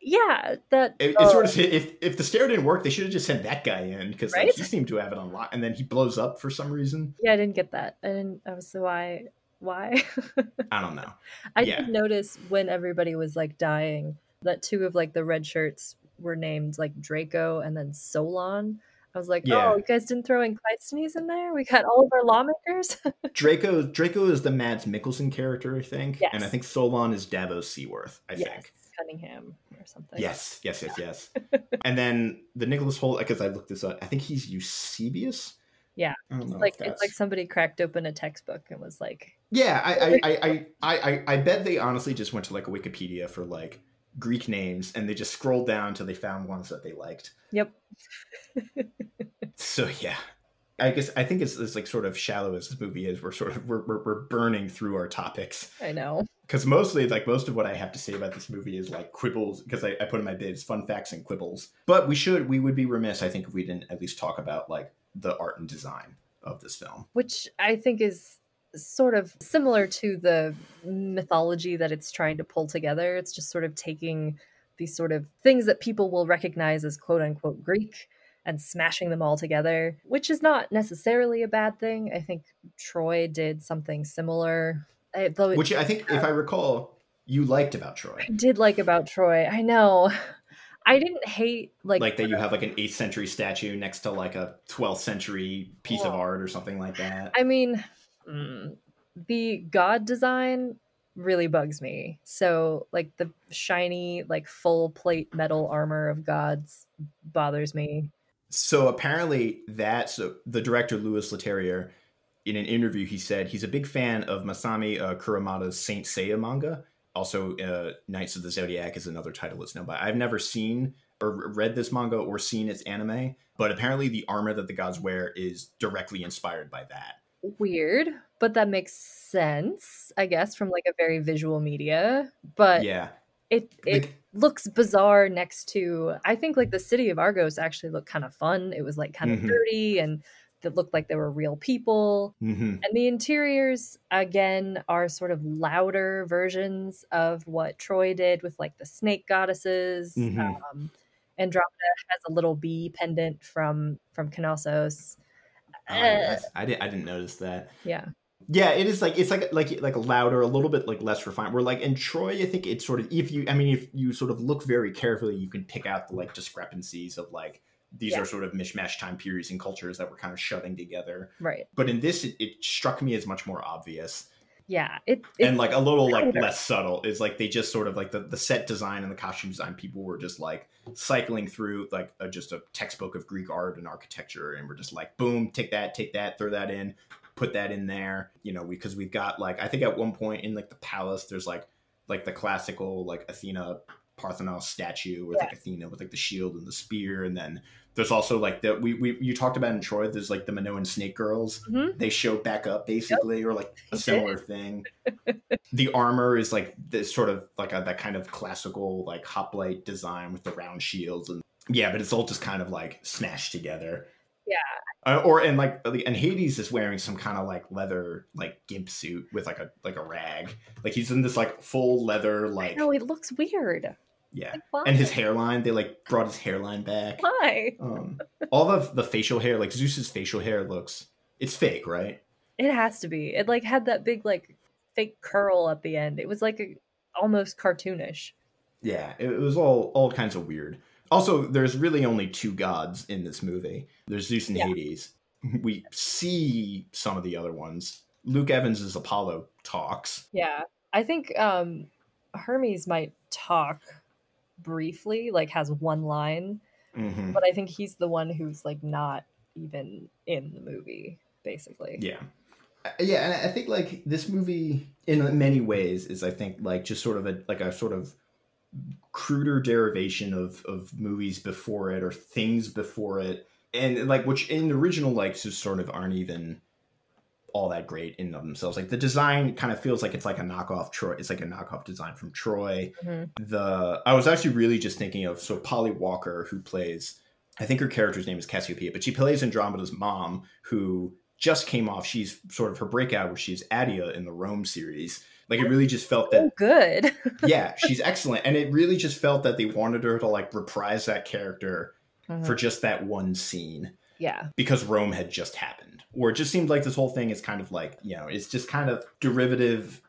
yeah, that It, it oh, sort of if if the stare didn't work, they should have just sent that guy in because like, he seemed to have it on lock, and then he blows up for some reason. yeah, I didn't get that. I didn't. I was so why why. I don't know. I Yeah. did notice when everybody was like dying that two of like the red shirts were named like Draco and then Solon. I was like, oh, Yeah. oh, you guys didn't throw in Cleisthenes in there? We got all of our lawmakers. Draco Draco is the Mads Mikkelsen character, I think, and I think Solon is Davos Seaworth. I yes, think. Cunningham or something. Yes, yes, yes, yes. and then the Nicholas Hoult, because I looked this up, I think he's Eusebius. Yeah, I. Like it's like somebody cracked open a textbook and was like, yeah, I, I, I, I, I, I, I bet they honestly just went to like a Wikipedia for like Greek names, and they just scrolled down until they found ones that they liked. "Yep, So yeah. I guess I think it's, it's like sort of shallow as this movie is. We're sort of we're, we're, we're burning through our topics. I know." because mostly like most of what i have to say about this movie is like quibbles because I, I put in my bids fun facts and quibbles but we should we would be remiss i think if we didn't at least talk about like the art and design of this film Which I think is sort of similar to the mythology that it's trying to pull together. It's just sort of taking these sort of things that people will recognize as quote unquote Greek and smashing them all together, which is not necessarily a bad thing. I think Troy did something similar. I, though it which i think if i recall you liked about troy I did like about Troy. I know. I didn't hate like, like that you have like an 8th century statue next to like a 12th century piece of art or something like that I mean, mm, the god design really bugs me. So, like the shiny, like full plate metal armor of gods bothers me. So apparently that's the director Louis Leterrier in an interview he said he's a big fan of Masami uh, Saint Seiya manga. Also, uh, Knights of the Zodiac is another title it's known by. I've never seen or read this manga or seen its anime, but apparently the armor that the gods wear is directly inspired by that. Weird, but that makes sense, I guess, from like a very visual media. But yeah, it it looks bizarre next to. I think like the city of Argos actually looked kind of fun. It was like kind of Mhm. dirty and. That looked like they were real people. hmm And the interiors, again, are sort of louder versions of what Troy did with like the snake goddesses. Mhm. Um, Andromeda has a little bee pendant from from Knossos. Oh, Uh, I, I didn't. I didn't notice that. yeah, Yeah, it is like it's like like like louder, a little bit like less refined. We're like in Troy, I think it's sort of if you, I mean, if you sort of look very carefully, you can pick out the like discrepancies of like these Yeah. are sort of mishmash time periods and cultures that were kind of shoving together. right. But in this, it, it struck me as much more obvious Yeah, it, it and like a little like less subtle. Is like they just sort of like the the set design and the costume design. People were just like cycling through like a, just a textbook of Greek art and architecture, and we're just like, boom, take that, take that, throw that in, put that in there. You know, because we've got like I think at one point in like the palace, there's like like the classical like Athena parthenos statue with like Athena with like the shield and the spear, and then there's also like the we, we you talked about in Troy. There's like the Minoan snake girls. Mhm. They show back up basically, or like a similar thing. the armor is like this sort of like a, that kind of classical like hoplite design with the round shields and yeah, but it's all just kind of like smashed together. Yeah. Uh, or and like and Hades is wearing some kind of like leather like gimp suit with like a like a rag. Like he's in this like full leather like no, it looks weird. Yeah. Like. And his hairline, they like brought his hairline back. why? Um, all the the facial hair, like Zeus's facial hair looks it's fake, right? It has to be. It like had that big like fake curl at the end. It was like a, almost cartoonish. Yeah, it, it was all all kinds of weird. Also, there's really only two gods in this movie. There's Zeus and Yeah. Hades. We see some of the other ones. Luke Evans' Apollo talks. Yeah. I think um Hermes might talk briefly, like has one line, hmm but I think he's the one who's like not even in the movie, basically. Yeah. Uh, Yeah, and I think like this movie in many ways is I think like just sort of a like a sort of cruder derivation of of movies before it or things before it. And like which in the original like just sort of aren't even all that great in themselves. Like the design kind of feels like it's like a knockoff Troy. It's like a knockoff design from Troy. Mhm. The I was actually really just thinking of so Polly Walker who plays I think her character's name is Cassiopeia, but she plays Andromeda's mom who just came off. She's sort of her breakout where she's Atia in the Rome series. Like it really just felt that Oh, good. yeah, she's excellent, and it really just felt that they wanted her to like reprise that character Mhm. for just that one scene yeah. because Rome had just happened. Or it just seemed like this whole thing is kind of like, you know, it's just kind of derivative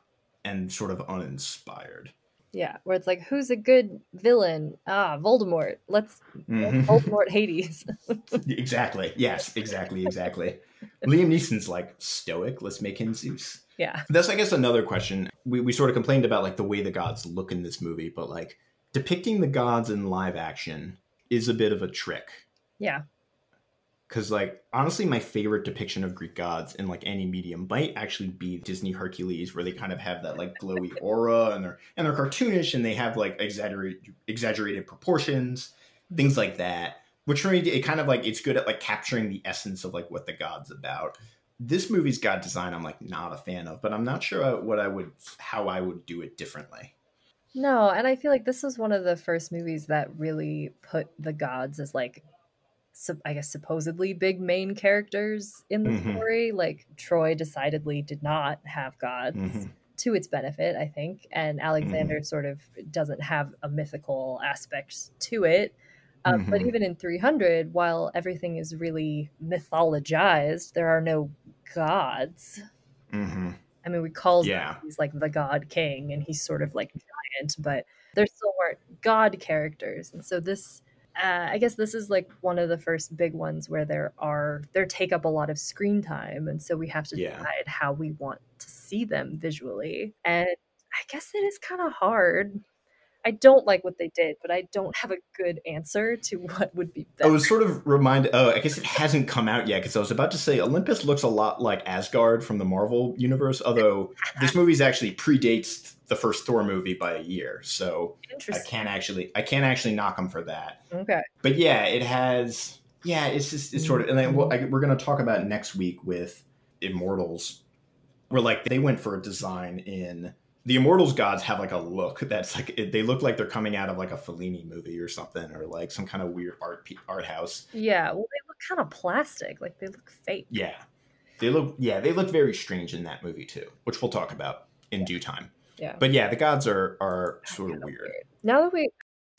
and sort of uninspired. Yeah. Where it's like, who's a good villain? Ah, Voldemort. Let's Mhm. Voldemort Hades. exactly. Yes, exactly, exactly. Liam Neeson's like stoic. Let's make him Zeus. yeah. That's, I guess, another question. We, we sort of complained about like the way the gods look in this movie, but like depicting the gods in live action is a bit of a trick. Yeah. Because like honestly, my favorite depiction of Greek gods in like any medium might actually be Disney Hercules, where they kind of have that like glowy aura and they're and they're cartoonish and they have like exaggerated exaggerated proportions, things like that. Which for me, it kind of like it's good at like capturing the essence of like what the god's about. This movie's god design, I'm like not a fan of, but I'm not sure what I would how I would do it differently. No, and I feel like this was one of the first movies that really put the gods as like sup- I guess supposedly big main characters in the Mhm. story. Like Troy decidedly did not have gods Mhm. to its benefit, I think, and Alexander sort of doesn't have a mythical aspect to it. Um, But Mhm. even in 300, while everything is really mythologized, there are no gods. hmm I mean, we call Yeah. he's like the god king, and he's sort of like giant, but there still weren't god characters. And so this, uh, I guess, this is like one of the first big ones where there are there take up a lot of screen time, and so we have to Yeah. decide how we want to see them visually. And I guess it is kind of hard. I don't like what they did, but I don't have a good answer to what would be better. I was sort of reminded. Oh, I guess it hasn't come out yet because I was about to say Olympus looks a lot like Asgard from the Marvel universe. Although this movie's actually predates the first Thor movie by a year, so I can't actually I can't actually knock them for that. Okay. But yeah, it has. Yeah, it's just it's sort of, and then we'll, I, we're going to talk about next week with Immortals, where like they went for a design in the Immortals gods have like a look that's like they look like they're coming out of like a Fellini movie or something, or like some kind of weird art art house. Yeah. Well, they look kind of plastic. Like they look fake. Yeah, they look yeah they look very strange in that movie too, which we'll talk about in due time. Yeah. But yeah, the gods are are sort of Kinda weird. Now that we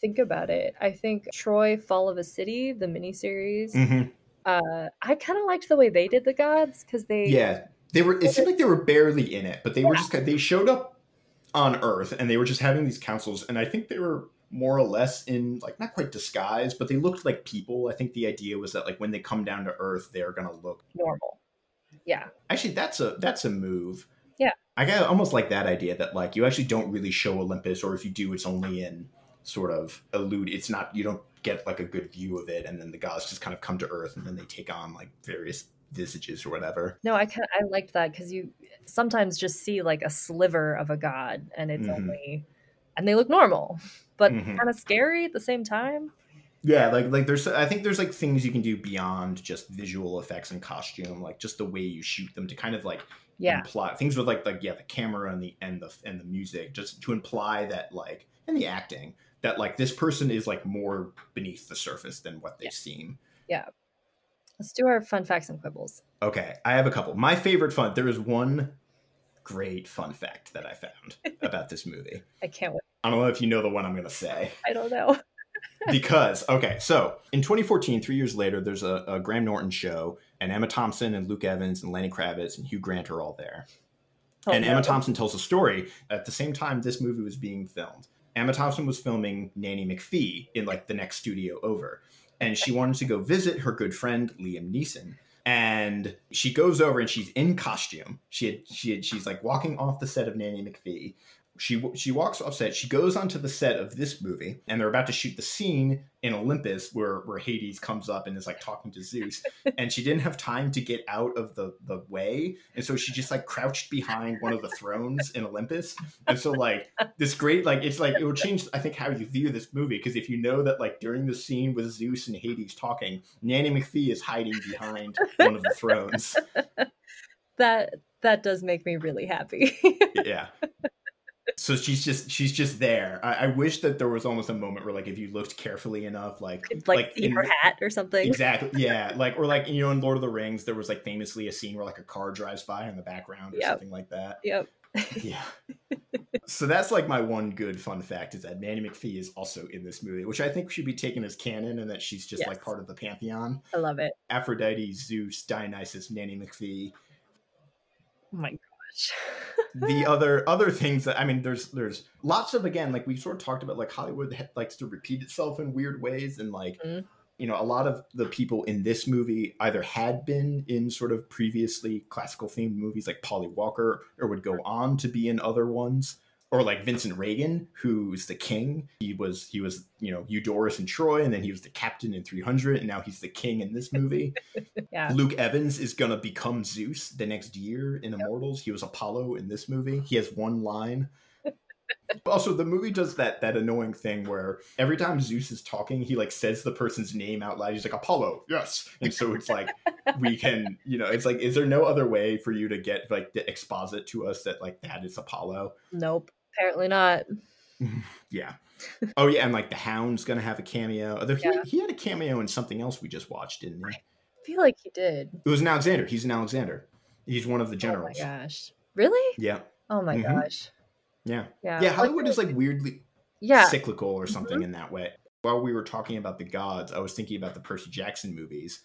think about it, I think Troy Fall of a City, the miniseries, hmm uh, I kind of liked the way they did the gods because they Yeah, they were. It seemed like they were barely in it, but they were just. They showed up on Earth, and they were just having these councils, and I think they were more or less in like not quite disguise, but they looked like people. I think the idea was that like when they come down to Earth, they're gonna look. normal. Yeah. Actually, that's a that's a move. Yeah. I got almost like that idea that like you actually don't really show Olympus, or if you do, it's only in sort of allude. It's not you don't get like a good view of it, and then the gods just kind of come to Earth, and then they take on like various visages or whatever. No, I kind I liked that because you sometimes just see like a sliver of a god, and it's Mhm. only, and they look normal, but Mhm. kind of scary at the same time. Yeah, like like there's I think there's like things you can do beyond just visual effects and costume, like just the way you shoot them to kind of like Yeah. imply things with like like yeah the camera and the and the and the music just to imply that like and the acting that like this person is like more beneath the surface than what they seem. Yeah. seem. Let's do our fun facts and quibbles. Okay, I have a couple. My favorite fun. There is one great fun fact that I found about this movie. I can't wait. I don't know if you know the one I'm going to say. I don't know. because okay so in 2014 three years later there's a, a graham norton show and emma thompson and luke evans and lenny kravitz and hugh grant are all there Oh, and no. emma thompson tells a story at the same time this movie was being filmed Emma Thompson was filming Nanny McPhee in like the next studio over. And she wanted to go visit her good friend Liam Neeson. And she goes over and she's in costume. She had, she had, she's like walking off the set of Nanny McPhee she she walks off set. She goes onto the set of this movie, and they're about to shoot the scene in Olympus where where Hades comes up and is like talking to Zeus. and she didn't have time to get out of the the way, and so she just like crouched behind one of the thrones in Olympus. And so like this great like it's like it will change I think how you view this movie because if you know that like during the scene with Zeus and Hades talking, Nanny McPhee is hiding behind one of the thrones. That that does make me really happy. yeah so she's just she's just there. I, I, wish that there was almost a moment where like if you looked carefully enough, like Could, like, like in her hat or something. Exactly. Yeah. like or like you know in Lord of the Rings there was like famously a scene where like a car drives by in the background or yep. something like that. Yep. yeah. so that's like my one good fun fact is that Nanny McPhee is also in this movie, which I think should be taken as canon and that she's just yes. like part of the pantheon. I love it. Aphrodite, Zeus, Dionysus, Nanny McPhee. Oh my much. the other other things that I mean, there's there's lots of again, like we sort of talked about, like Hollywood likes to repeat itself in weird ways, and like mm-hmm. you know, a lot of the people in this movie either had been in sort of previously classical themed movies like Polly Walker, or would go on to be in other ones or like Vincent Regan, who's the king. He was he was you know Eudorus in Troy, and then he was the captain in 300, and now he's the king in this movie. yeah. Luke Evans is gonna become Zeus the next year in Immortals. He was Apollo in this movie. He has one line. also, the movie does that that annoying thing where every time Zeus is talking, he like says the person's name out loud. He's like Apollo, yes, and so it's like we can, you know, it's like, is there no other way for you to get like to exposit to us that like that is Apollo? Nope. Apparently not. yeah. Oh yeah, and like the Hound's gonna have a cameo. Although he, yeah. he had a cameo in something else we just watched, didn't he? I feel like he did. It was an Alexander. He's an Alexander. He's one of the generals. Oh my gosh. Really? Yeah. Oh my mm-hmm. gosh. Yeah. Yeah. Yeah. Hollywood like, is like weirdly yeah. cyclical or something mm-hmm. in that way. While we were talking about the gods, I was thinking about the Percy Jackson movies.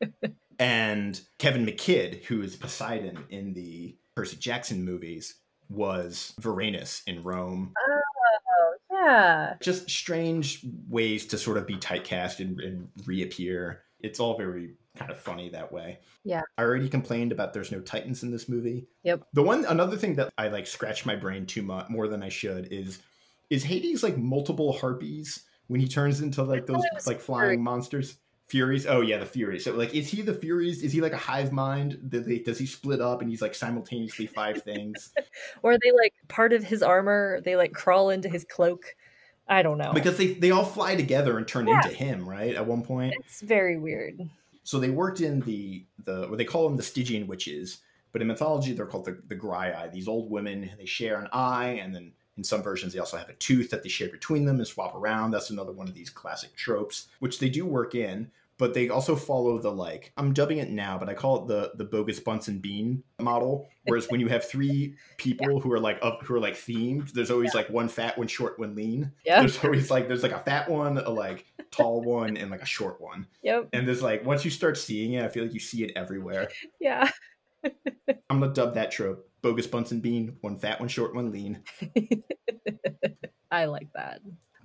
and Kevin McKidd, who is Poseidon in the Percy Jackson movies, was Vorenus in Rome. Oh, yeah. Just strange ways to sort of be typecast and, and reappear. It's all very kind of funny that way. Yeah. I already complained about there's no Titans in this movie. Yep. The one another thing that I like scratch my brain too much more than I should is is Hades like multiple harpies when he turns into like those like flying monsters? Furies. Oh yeah, the Furies. So like, is he the Furies? Is he like a hive mind? Does he, does he split up and he's like simultaneously five things? or are they like part of his armor? They like crawl into his cloak. I don't know because they they all fly together and turn yeah. into him, right? At one point, it's very weird. So they worked in the the what they call them the Stygian witches, but in mythology they're called the the Graeae. These old women they share an eye, and then in some versions they also have a tooth that they share between them and swap around. That's another one of these classic tropes, which they do work in but they also follow the like I'm dubbing it now, but I call it the the Boggis Bunce and Bean model. Whereas when you have three people yeah. who are like up who are like themed, there's always yeah. like one fat, one short, one lean. Yeah. There's always like there's like a fat one, a like tall one, and like a short one. Yep. And there's like once you start seeing it, I feel like you see it everywhere. Yeah. I'm gonna dub that trope. Boggis Bunce and Bean, one fat, one short, one lean. I like that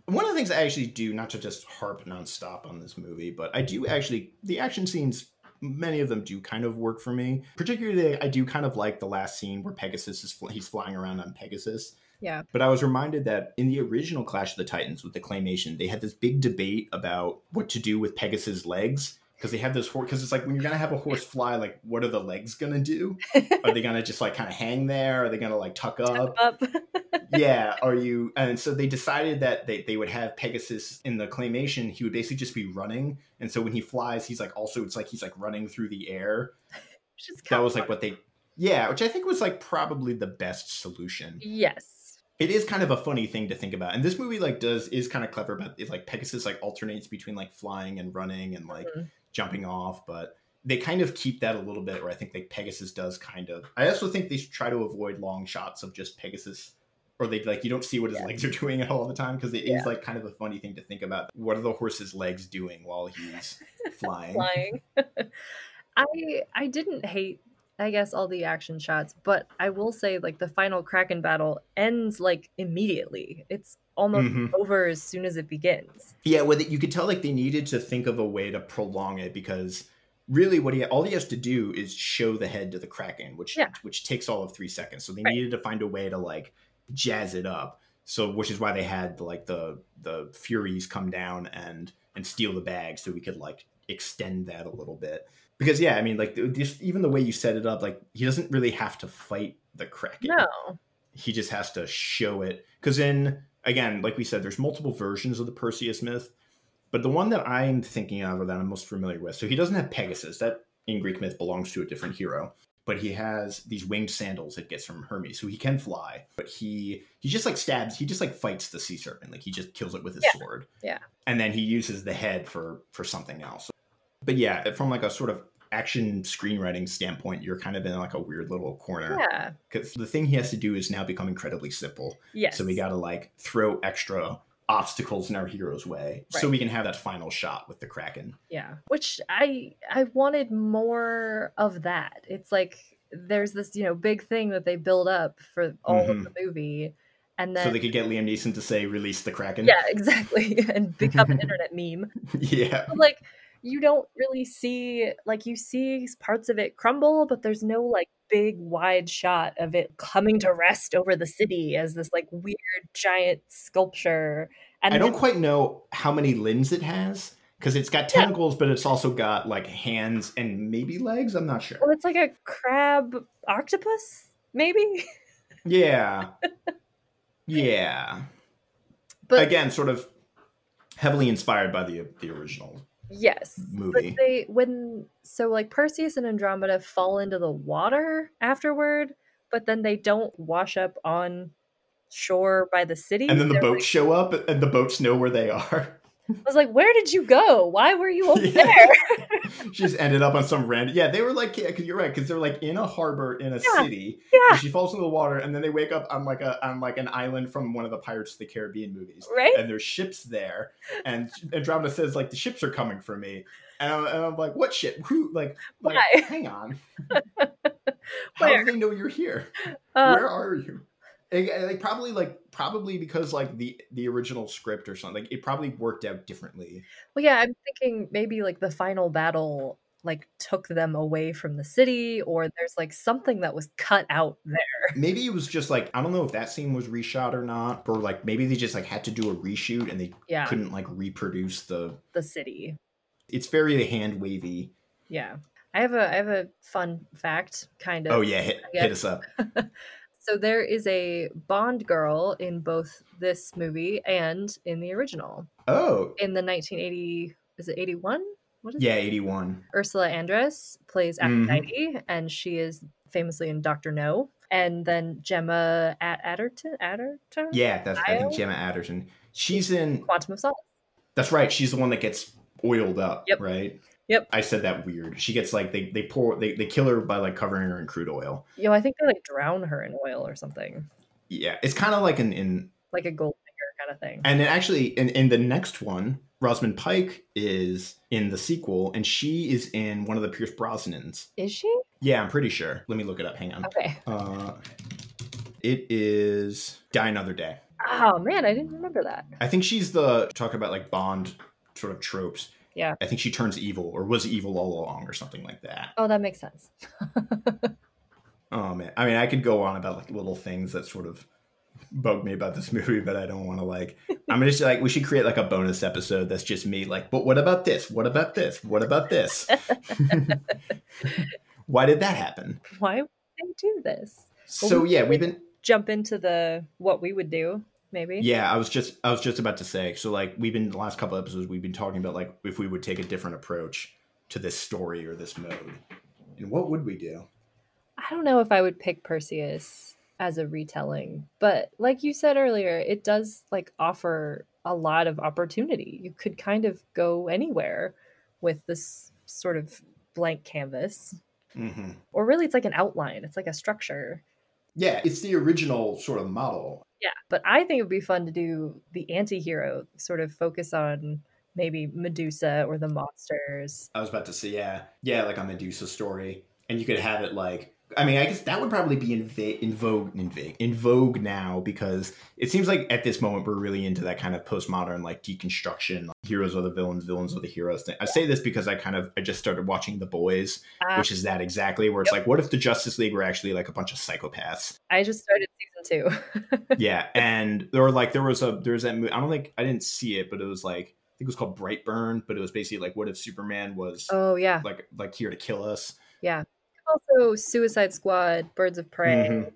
one of the things I actually do, not to just harp nonstop on this movie, but I do actually the action scenes. Many of them do kind of work for me. Particularly, I do kind of like the last scene where Pegasus is he's flying around on Pegasus. Yeah. But I was reminded that in the original Clash of the Titans with the claymation, they had this big debate about what to do with Pegasus' legs because they have this horse because it's like when you're gonna have a horse fly like what are the legs gonna do? Are they gonna just like kind of hang there? Are they gonna like tuck up, tuck up. yeah are you and so they decided that they, they would have pegasus in the claymation. He would basically just be running and so when he flies he's like also it's like he's like running through the air. That was like what they yeah which i think was like probably the best solution. Yes. It is kind of a funny thing to think about and this movie like does is kind of clever but it like pegasus like alternates between like flying and running and like mm-hmm jumping off, but they kind of keep that a little bit where I think like Pegasus does kind of. I also think they try to avoid long shots of just Pegasus or they like you don't see what his yeah. legs are doing at all the time because it yeah. is like kind of a funny thing to think about. What are the horse's legs doing while he's flying? flying. I I didn't hate I guess all the action shots, but I will say like the final Kraken battle ends like immediately. It's almost Mhm. over as soon as it begins. Yeah, with it, you could tell like they needed to think of a way to prolong it because really what he all he has to do is show the head to the kraken, which Yeah. which takes all of three seconds. So they Right. needed to find a way to like jazz it up. So which is why they had like the the Furies come down and and steal the bag so we could like extend that a little bit. Because yeah, I mean like just even the way you set it up, like he doesn't really have to fight the kraken No. he just has to show it because in again like we said there's multiple versions of the perseus myth but the one that i'm thinking of or that i'm most familiar with so he doesn't have pegasus that in greek myth belongs to a different hero but he has these winged sandals that gets from hermes so he can fly but he he just like stabs he just like fights the sea serpent like he just kills it with his Yeah. sword Yeah. and then he uses the head for for something else but yeah from like a sort of action screenwriting standpoint you're kind of in like a weird little corner Yeah. because the thing he has to do is now become incredibly simple. Yes. So we got to like throw extra obstacles in our hero's way so we can have that final shot with the Kraken. Yeah. Which I I wanted more of that. It's like there's this, you know, big thing that they build up for all of the movie and then Mm-hmm. so they could get Liam Neeson to say release the Kraken. Yeah, exactly. and become an internet meme. yeah. But like you don't really see like you see parts of it crumble, but there's no like big wide shot of it coming to rest over the city as this like weird giant sculpture. And I don't then- quite know how many limbs it has because it's got tentacles, but it's also got like hands and maybe legs. I'm not sure. well, it's like a crab octopus, maybe. Yeah. yeah. But Again, sort of heavily inspired by the the original yes, but movie. they when so like Perseus and Andromeda fall into the water afterward, but then they don't wash up on shore by the city. and then the They're, boats like- show up and the boats know where they are. I was like, where did you go? Why were you over Yeah. there? she just ended up on some random. Yeah, they were like, yeah, because you're right, because they're like in a harbor in a Yeah. city. Yeah. and she falls into the water, and then they wake up on like a on like an island from one of the Pirates of the Caribbean movies, Right? and there's ships there, and Andromeda says like the ships are coming for me, and I'm, and I'm like, what ship? Who? Like, like Why? hang on, how do they know you're here? Uh, Where are you? Like probably like probably because like the the original script or something like it probably worked out differently well, yeah, I'm thinking maybe like the final battle like took them away from the city, or there's like something that was cut out there. maybe it was just like I don't know if that scene was reshot or not, or like maybe they just like had to do a reshoot and they Yeah, couldn't like reproduce the. the city. It's very hand wavy. Yeah. I have a I have a fun fact, kind of. Oh yeah, hit, Yeah. hit us up. So there is a Bond girl in both this movie and in the original. Oh In the 1980, is it 81? What is yeah, eighty one. Ursula Andress plays. Aphrodite, mm-hmm. and she is famously in Doctor No. And then Gemma At- Arterton, Arterton, Yeah, that's I think Gemma Arterton. She's in. Quantum of Solace. That's right. She's the one that gets oiled up. Yep. Right. Yep. I said that weird. She gets like they they pour they, they kill her by like covering her in crude oil. Yo, I think they like drown her in oil or something, Yeah, it's kind of like in in like a Goldfinger kind of thing. And then actually, in, in the next one, Rosamund Pike is in the sequel, and she is in one of the Pierce Brosnans. Is she? Yeah, I'm pretty sure. Let me look it up. Hang on. Okay. Uh, it is Die Another Day. Oh man, I didn't remember that. I think she's the talk about like Bond sort of tropes. Yeah. I think she turns evil or was evil all along or something like that. Oh, that makes sense. Oh man, I mean, I could go on about like little things that sort of bug me about this movie, but I don't want to like. I'm just like we should create like a bonus episode that's just me like, but what about this? What about this? What about this? Why did that happen? Why would they do this? So yeah, we've been Jump into the what we would do, maybe. yeah. I was just I was just about to say. So like we've been the last couple episodes we've been talking about like if we would take a different approach to this story or this mode, and what would we do? I don't know if I would pick Perseus as a retelling, but like you said earlier, it does like offer a lot of opportunity. You could kind of go anywhere with this sort of blank canvas. Mm-hmm. Or really it's like an outline. It's like a structure. Yeah, it's the original sort of model. Yeah. But I think it would be fun to do the anti-hero, sort of focus on maybe Medusa or the monsters. I was about to say, yeah, yeah, like a Medusa story. and you could have it like I mean, I guess that would probably be in, va- in vogue in, va- in vogue now because it seems like at this moment we're really into that kind of postmodern like deconstruction. Like, heroes are the villains, villains are the heroes thing. I say this because I kind of I just started watching The Boys, uh, which is that exactly where it's yep. like, what if the Justice League were actually like a bunch of psychopaths? I just started season two. yeah, and there were like there was a there was that movie. I don't think I didn't see it, but it was like I think it was called Brightburn, but it was basically like, what if Superman was oh yeah like like here to kill us? Yeah also Suicide Squad, Birds of Prey, mm-hmm.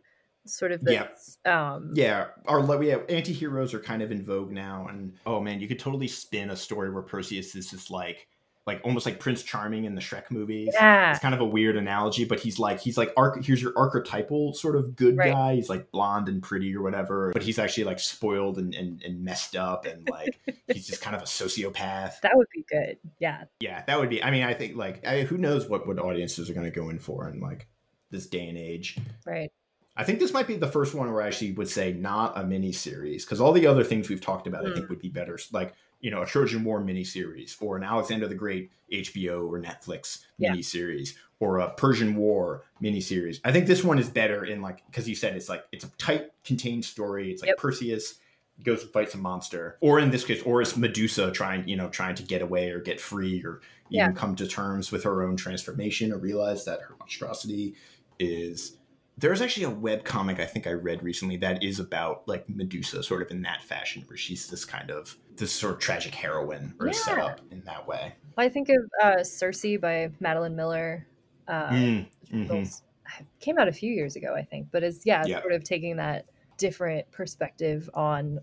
sort of this. Yeah. Um, yeah, our yeah, anti-heroes are kind of in vogue now, and oh man, you could totally spin a story where Perseus is just like like almost like Prince Charming in the Shrek movies. Yeah. It's kind of a weird analogy, but he's like he's like arch- here's your archetypal sort of good right. guy. He's like blonde and pretty or whatever, but he's actually like spoiled and, and, and messed up and like he's just kind of a sociopath. That would be good. Yeah. Yeah, that would be. I mean, I think like I, who knows what what audiences are going to go in for in like this day and age. Right. I think this might be the first one where I actually would say not a mini series because all the other things we've talked about mm. I think would be better. Like you know, a Trojan War miniseries or an Alexander the Great HBO or Netflix yeah. miniseries or a Persian War miniseries. I think this one is better in like because you said it's like it's a tight, contained story. It's like yep. Perseus goes and fights a monster, or in this case, or is Medusa trying, you know, trying to get away or get free or even yeah. come to terms with her own transformation or realize that her monstrosity is there's actually a web comic I think I read recently that is about like Medusa, sort of in that fashion, where she's this kind of this sort of tragic heroine or yeah. set up in that way. I think of uh, Circe by Madeline Miller. Uh, mm, mm-hmm. Came out a few years ago, I think, but it's yeah, yeah, sort of taking that different perspective on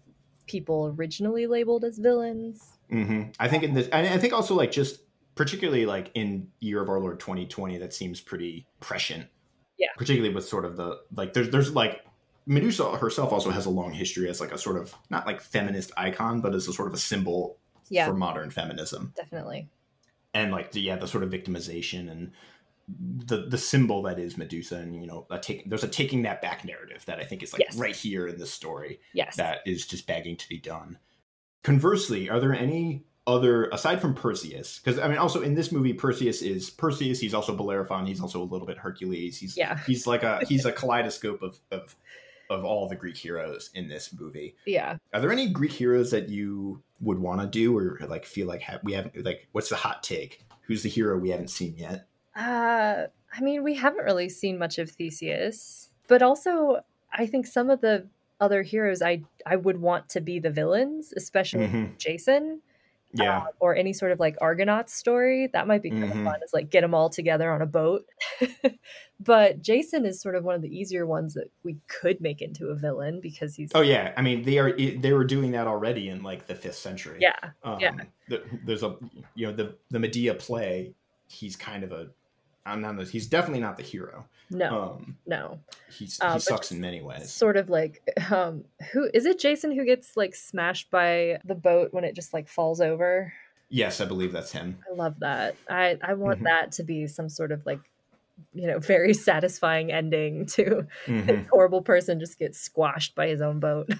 people originally labeled as villains. Mm-hmm. I think in this, and I think also like just particularly like in Year of Our Lord 2020, that seems pretty prescient yeah. Particularly with sort of the like there's there's like Medusa herself also has a long history as like a sort of not like feminist icon, but as a sort of a symbol yeah. for modern feminism. Definitely. And like the, yeah, the sort of victimization and the the symbol that is Medusa, and you know, a take, there's a taking that back narrative that I think is like yes. right here in this story. Yes, that is just begging to be done. Conversely, are there any other aside from Perseus, because I mean, also in this movie, Perseus is Perseus. He's also Bellerophon. He's also a little bit Hercules. He's yeah. He's like a he's a kaleidoscope of of of all the Greek heroes in this movie. Yeah. Are there any Greek heroes that you would want to do or like feel like ha- we haven't like what's the hot take? Who's the hero we haven't seen yet? Uh, I mean, we haven't really seen much of Theseus, but also I think some of the other heroes I I would want to be the villains, especially mm-hmm. Jason yeah, uh, or any sort of like Argonauts story. That might be kind mm-hmm. of fun. Is like get them all together on a boat. but Jason is sort of one of the easier ones that we could make into a villain because he's. Oh yeah, I mean they are they were doing that already in like the fifth century. Yeah, um, yeah. The, there's a you know the the Medea play. He's kind of a I'm not. He's definitely not the hero. No, um, no. He's uh, he sucks in many ways. Sort of like, um, who is it? Jason who gets like smashed by the boat when it just like falls over. Yes, I believe that's him. I love that. I I want mm-hmm. that to be some sort of like, you know, very satisfying ending to mm-hmm. horrible person just gets squashed by his own boat.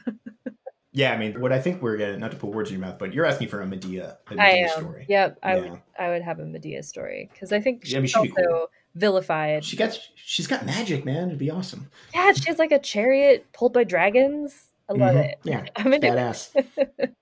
Yeah, I mean, what I think we're getting, not to put words in your mouth, but you're asking for a Medea, a Medea I am. story. Yep, I yeah. would, I would have a Medea story because I think she's yeah, I mean, also cool. vilified. She got, she's got magic, man. It'd be awesome. Yeah, she has like a chariot pulled by dragons. I love mm-hmm. it. Yeah, I'm into badass.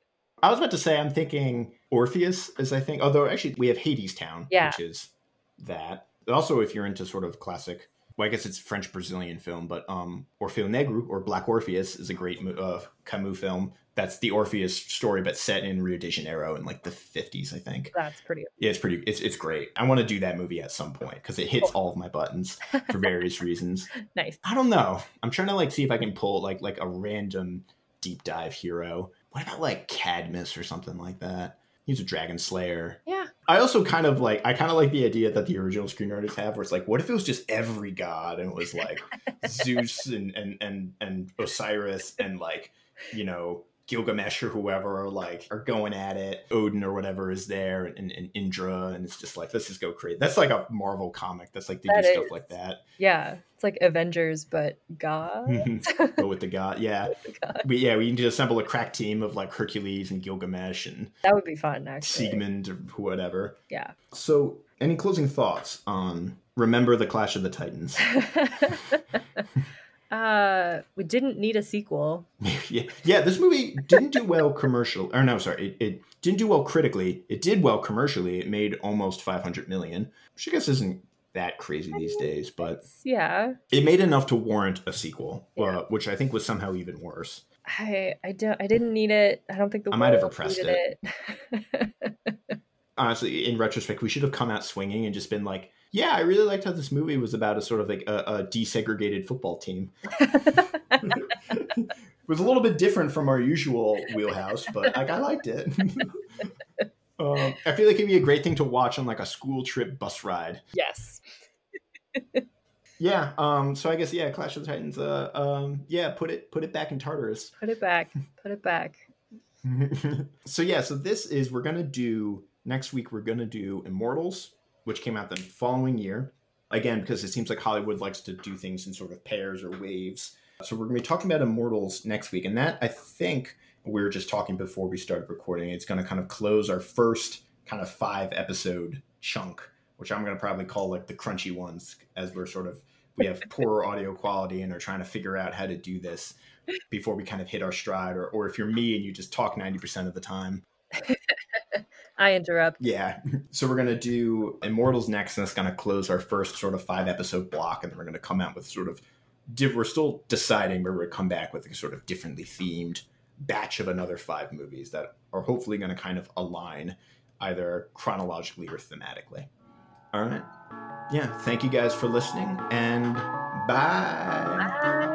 I was about to say, I'm thinking Orpheus is, I think, although actually we have Hadestown, yeah. which is that. Also, if you're into sort of classic well, I guess it's French Brazilian film, but um, Orfeu Negro or Black Orpheus is a great uh, Camus film. That's the Orpheus story, but set in Rio de Janeiro in like the fifties, I think. That's pretty. Yeah, it's pretty. It's it's great. I want to do that movie at some point because it hits all of my buttons for various reasons. Nice. I don't know. I'm trying to like see if I can pull like like a random deep dive hero. What about like Cadmus or something like that? He's a dragon slayer. Yeah. I also kind of like I kind of like the idea that the original screenwriters have where it's like, what if it was just every god and it was like Zeus and, and and and Osiris and like, you know, Gilgamesh or whoever are like are going at it. Odin or whatever is there, and, and Indra, and it's just like let's just go crazy. That's like a Marvel comic. That's like they that do is. stuff like that. Yeah, it's like Avengers, but God. but with the God, yeah. god. We yeah we need to assemble a crack team of like Hercules and Gilgamesh and that would be fun actually. Siegmund or whatever. Yeah. So, any closing thoughts on Remember the Clash of the Titans? uh we didn't need a sequel. Yeah yeah this movie didn't do well commercial or no sorry it, it didn't do well critically. It did well commercially. It made almost 500 million which i guess isn't that crazy these days but yeah. it made enough to warrant a sequel uh, yeah. uh, which i think was somehow even worse. I i don't i didn't need it. I don't think the i might have repressed it, it. honestly in retrospect we should have come out swinging and just been like yeah, I really liked how this movie was about a sort of like a, a desegregated football team. it was a little bit different from our usual wheelhouse, but like I liked it. um, I feel like it'd be a great thing to watch on like a school trip bus ride. Yes. yeah. Um. So I guess yeah, Clash of the Titans. Uh. Um. Yeah. Put it. Put it back in Tartarus. Put it back. Put it back. so yeah. So this is we're gonna do next week. We're gonna do Immortals which came out the following year. Again, because it seems like Hollywood likes to do things in sort of pairs or waves. So we're going to be talking about Immortals next week. And that, I think, we were just talking before we started recording. It's going to kind of close our first kind of five episode chunk, which I'm going to probably call like the crunchy ones, as we're sort of we have poorer audio quality and are trying to figure out how to do this before we kind of hit our stride. Or, or if you're me and you just talk 90% of the time. I interrupt. Yeah. So we're gonna do Immortals next, and that's gonna close our first sort of five episode block, and then we're gonna come out with sort of. We're still deciding, but we're gonna come back with a sort of differently themed batch of another five movies that are hopefully going to kind of align either chronologically or thematically. All right. Yeah. Thank you guys for listening and bye. Bye.